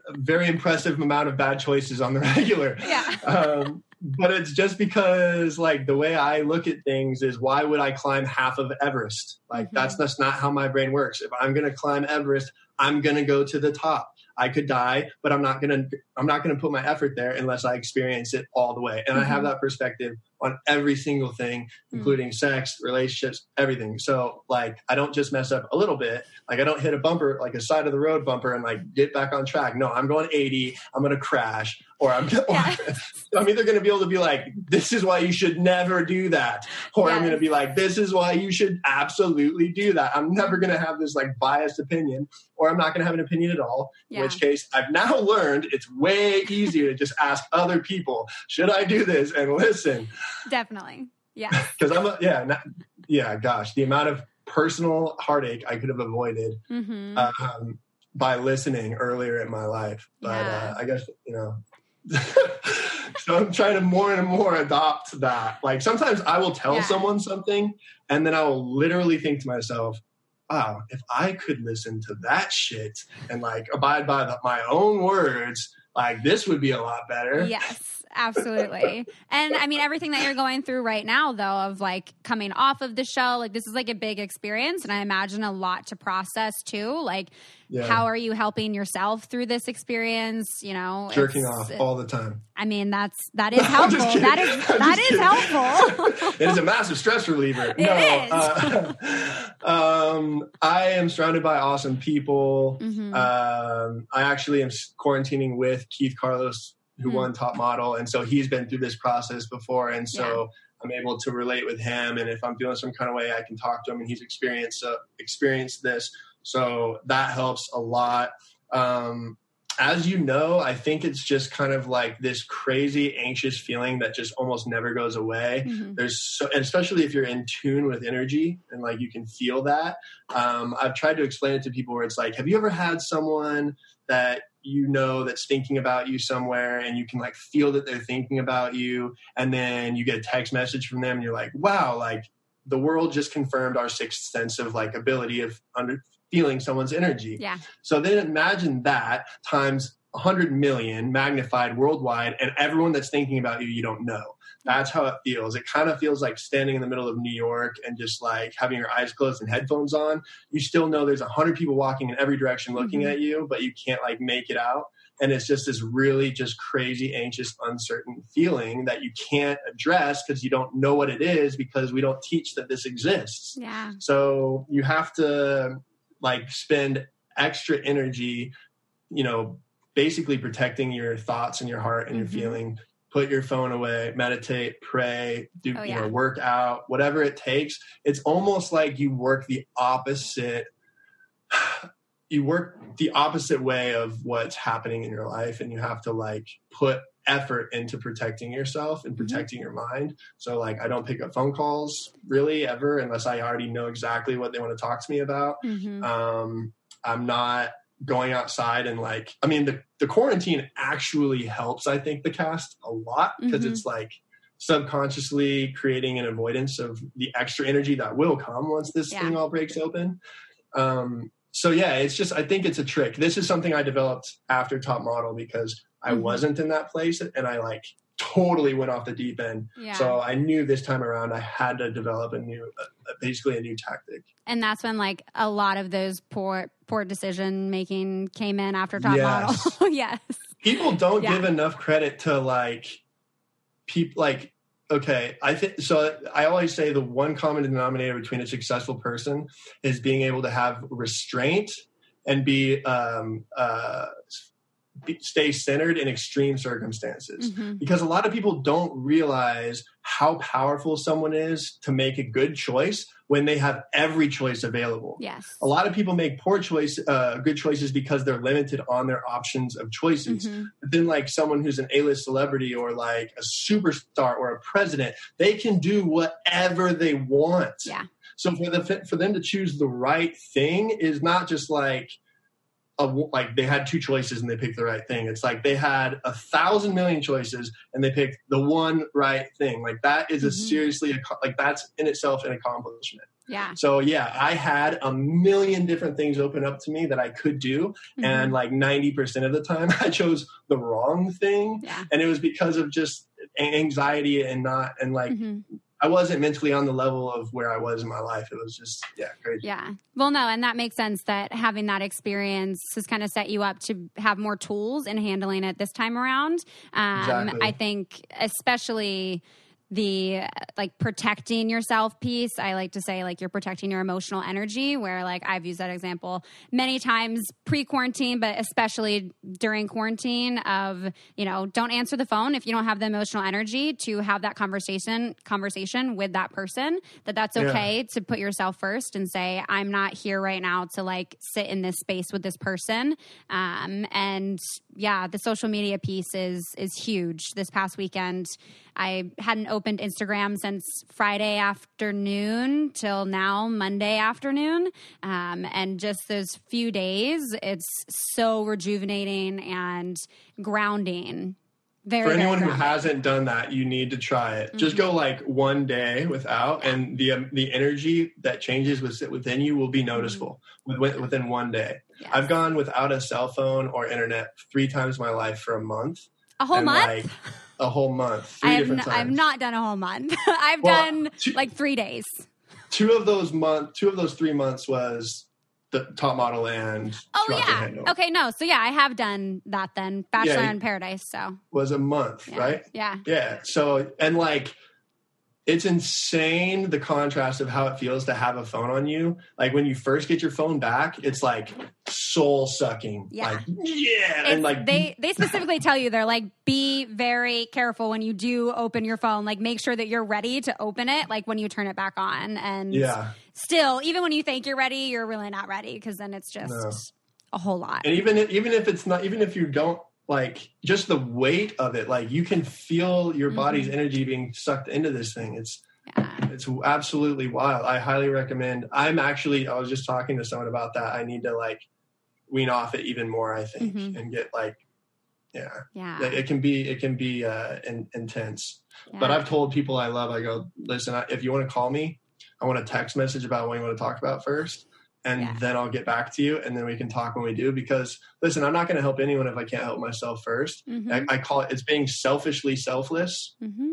a very impressive amount of bad choices on the regular. Yeah. Um, but it's just because like the way I look at things is why would I climb half of Everest? Like mm-hmm. that's just not how my brain works. If I'm going to climb Everest, I'm going to go to the top. I could die, but I'm not going to I'm not going to put my effort there unless I experience it all the way. And mm-hmm. I have mm-hmm. that perspective on every single thing, mm-hmm. including mm-hmm. sex, relationships, everything. So like I don't just mess up a little bit. Like I don't hit a bumper like a side of the road bumper and like get back on track. No, I'm going 80. I'm going to crash or I'm or I'm either going to be able to be like this is why you should never do that or yes. I'm going to be like this is why you should absolutely do that. I'm never going to have this like biased opinion or I'm not going to have an opinion at all. Yeah. In which case I've now learned it's way easier to just ask other people, should I do this and listen. Definitely. Yeah. Because I'm a, yeah, not, yeah, gosh, the amount of personal heartache I could have avoided mm-hmm. um, by listening earlier in my life. But yeah. uh, I guess, you know, so I'm trying to more and more adopt that. Like sometimes I will tell yeah. someone something and then I will literally think to myself, wow, if I could listen to that shit and like abide by the, my own words, like this would be a lot better. Yes absolutely. and I mean, everything that you're going through right now, though, of like coming off of the show, like this is like a big experience, and I imagine a lot to process too. Like, yeah. how are you helping yourself through this experience? You know, jerking off all the time. I mean, that's that is helpful. that is that is helpful. it is a massive stress reliever. It no, uh, um, I am surrounded by awesome people. Mm-hmm. Um, I actually am quarantining with Keith Carlos who mm-hmm. won top model and so he's been through this process before and so yeah. i'm able to relate with him and if i'm feeling some kind of way i can talk to him and he's experienced uh, experienced this so that helps a lot um, as you know i think it's just kind of like this crazy anxious feeling that just almost never goes away mm-hmm. there's so especially if you're in tune with energy and like you can feel that um, i've tried to explain it to people where it's like have you ever had someone that you know that's thinking about you somewhere and you can like feel that they're thinking about you and then you get a text message from them and you're like wow like the world just confirmed our sixth sense of like ability of under feeling someone's energy. Yeah. So then imagine that times 100 million magnified worldwide and everyone that's thinking about you you don't know that's how it feels. It kind of feels like standing in the middle of new york and just like having your eyes closed and headphones on. You still know there's a 100 people walking in every direction looking mm-hmm. at you but you can't like make it out. And it's just this really just crazy anxious uncertain feeling that you can't address because you don't know what it is because we don't teach that this exists. Yeah. So you have to like spend extra energy you know basically protecting your thoughts and your heart and your mm-hmm. feeling put your phone away meditate pray do oh, yeah. you know work out whatever it takes it's almost like you work the opposite you work the opposite way of what's happening in your life and you have to like put effort into protecting yourself and mm-hmm. protecting mm-hmm. your mind so like i don't pick up phone calls really ever unless i already know exactly what they want to talk to me about mm-hmm. um, i'm not going outside and like i mean the, the quarantine actually helps i think the cast a lot because mm-hmm. it's like subconsciously creating an avoidance of the extra energy that will come once this yeah. thing all breaks open um, so yeah it's just i think it's a trick this is something i developed after top model because i mm-hmm. wasn't in that place and i like totally went off the deep end. Yeah. So I knew this time around I had to develop a new, uh, basically a new tactic. And that's when like a lot of those poor poor decision making came in after top yes. model. yes. People don't yeah. give enough credit to like people like okay i think so i always say the one common denominator between a successful person is being able to have restraint and be um, uh, stay centered in extreme circumstances mm-hmm. because a lot of people don't realize how powerful someone is to make a good choice when they have every choice available. Yes. A lot of people make poor choice, uh, good choices because they're limited on their options of choices. Mm-hmm. But then, like someone who's an A-list celebrity or like a superstar or a president, they can do whatever they want. Yeah. So for the for them to choose the right thing is not just like a, like they had two choices and they picked the right thing. It's like they had a thousand million choices and they picked the one right thing. Like that is a mm-hmm. seriously like that's in itself an accomplishment. Yeah. So yeah, I had a million different things open up to me that I could do, mm-hmm. and like ninety percent of the time, I chose the wrong thing, yeah. and it was because of just anxiety and not and like mm-hmm. I wasn't mentally on the level of where I was in my life. It was just, yeah, crazy. Yeah. Well, no, and that makes sense that having that experience has kind of set you up to have more tools in handling it this time around. Um, exactly. I think, especially the like protecting yourself piece i like to say like you're protecting your emotional energy where like i've used that example many times pre-quarantine but especially during quarantine of you know don't answer the phone if you don't have the emotional energy to have that conversation conversation with that person that that's okay yeah. to put yourself first and say i'm not here right now to like sit in this space with this person um, and yeah the social media piece is is huge this past weekend I hadn't opened Instagram since Friday afternoon till now, Monday afternoon. Um, and just those few days, it's so rejuvenating and grounding. Very, For anyone who hasn't done that, you need to try it. Mm-hmm. Just go like one day without, and the um, the energy that changes within you will be mm-hmm. noticeable mm-hmm. within one day. Yes. I've gone without a cell phone or internet three times in my life for a month. A whole month. Like, a whole month. Three I've, n- I've not done a whole month. I've well, done two, like three days. Two of those month, two of those three months was the top model and oh yeah okay no so yeah i have done that then bachelor yeah, in paradise so was a month yeah. right yeah yeah so and like it's insane the contrast of how it feels to have a phone on you. Like when you first get your phone back, it's like soul sucking. Yeah. Like, yeah. It's, and like they they specifically tell you they're like be very careful when you do open your phone. Like make sure that you're ready to open it like when you turn it back on. And yeah. still, even when you think you're ready, you're really not ready because then it's just no. a whole lot. And even if, even if it's not even if you don't like just the weight of it like you can feel your mm-hmm. body's energy being sucked into this thing it's yeah. it's absolutely wild i highly recommend i'm actually i was just talking to someone about that i need to like wean off it even more i think mm-hmm. and get like yeah yeah it can be it can be uh in, intense yeah. but i've told people i love i go listen if you want to call me I want a text message about what you want to talk about first. And yeah. then I'll get back to you and then we can talk when we do. Because listen, I'm not going to help anyone if I can't help myself 1st mm-hmm. I, I, call it, it's being selfishly selfless. Mm-hmm.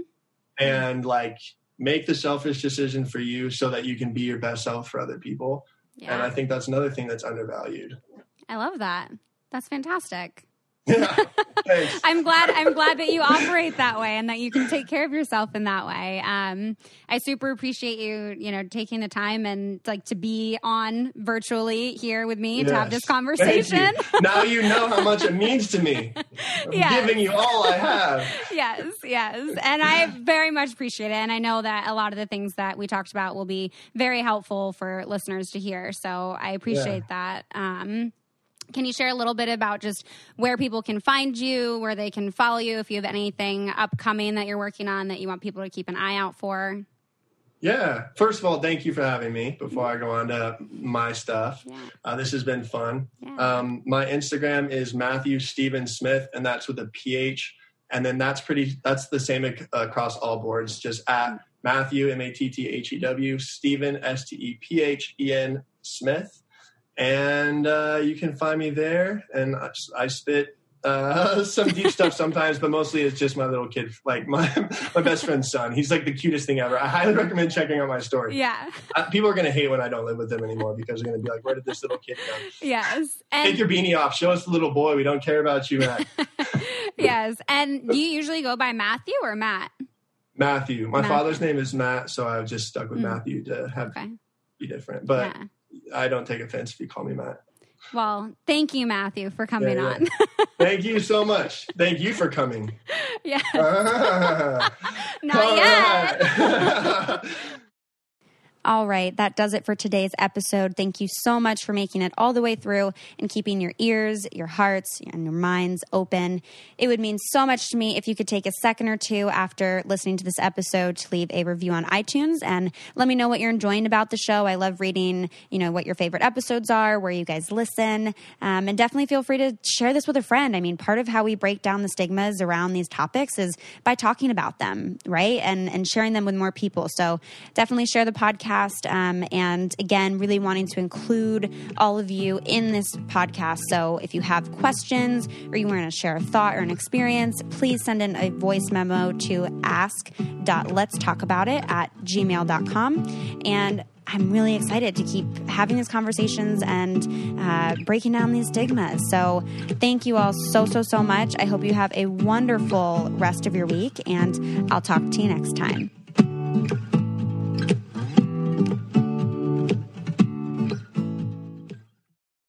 And like, make the selfish decision for you so that you can be your best self for other people. Yeah. And I think that's another thing that's undervalued. I love that. That's fantastic. Yeah, I'm glad. I'm glad that you operate that way and that you can take care of yourself in that way. Um, I super appreciate you, you know, taking the time and like to be on virtually here with me yes. to have this conversation. You. Now you know how much it means to me. Yes. giving you all I have. Yes, yes, and I very much appreciate it. And I know that a lot of the things that we talked about will be very helpful for listeners to hear. So I appreciate yeah. that. Um, can you share a little bit about just where people can find you, where they can follow you, if you have anything upcoming that you're working on that you want people to keep an eye out for? Yeah. First of all, thank you for having me before I go on to my stuff. Yeah. Uh, this has been fun. Yeah. Um, my Instagram is Matthew Stephen Smith, and that's with a PH. And then that's pretty, that's the same across all boards, just at Matthew, M A T T H E W, Stephen, S T E P H E N Smith and uh, you can find me there. And I, I spit uh, some deep stuff sometimes, but mostly it's just my little kid, like my my best friend's son. He's like the cutest thing ever. I highly recommend checking out my story. Yeah, uh, people are gonna hate when I don't live with them anymore because they're gonna be like, "Where did this little kid go?" Yes, and- take your beanie off. Show us the little boy. We don't care about you, Matt. yes, and you usually go by Matthew or Matt? Matthew. My Matthew. father's name is Matt, so I just stuck with mm. Matthew to have okay. be different. But yeah. I don't take offense if you call me Matt. Well, thank you, Matthew, for coming yeah, yeah. on. thank you so much. Thank you for coming. Yeah. Not yet. All right, that does it for today's episode. Thank you so much for making it all the way through and keeping your ears, your hearts, and your minds open. It would mean so much to me if you could take a second or two after listening to this episode to leave a review on iTunes and let me know what you're enjoying about the show. I love reading, you know, what your favorite episodes are, where you guys listen, um, and definitely feel free to share this with a friend. I mean, part of how we break down the stigmas around these topics is by talking about them, right, and and sharing them with more people. So definitely share the podcast podcast. Um, and again, really wanting to include all of you in this podcast. So if you have questions or you want to share a thought or an experience, please send in a voice memo to ask.letstalkaboutit at gmail.com. And I'm really excited to keep having these conversations and uh, breaking down these stigmas. So, thank you all so, so, so much. I hope you have a wonderful rest of your week, and I'll talk to you next time. Thank you.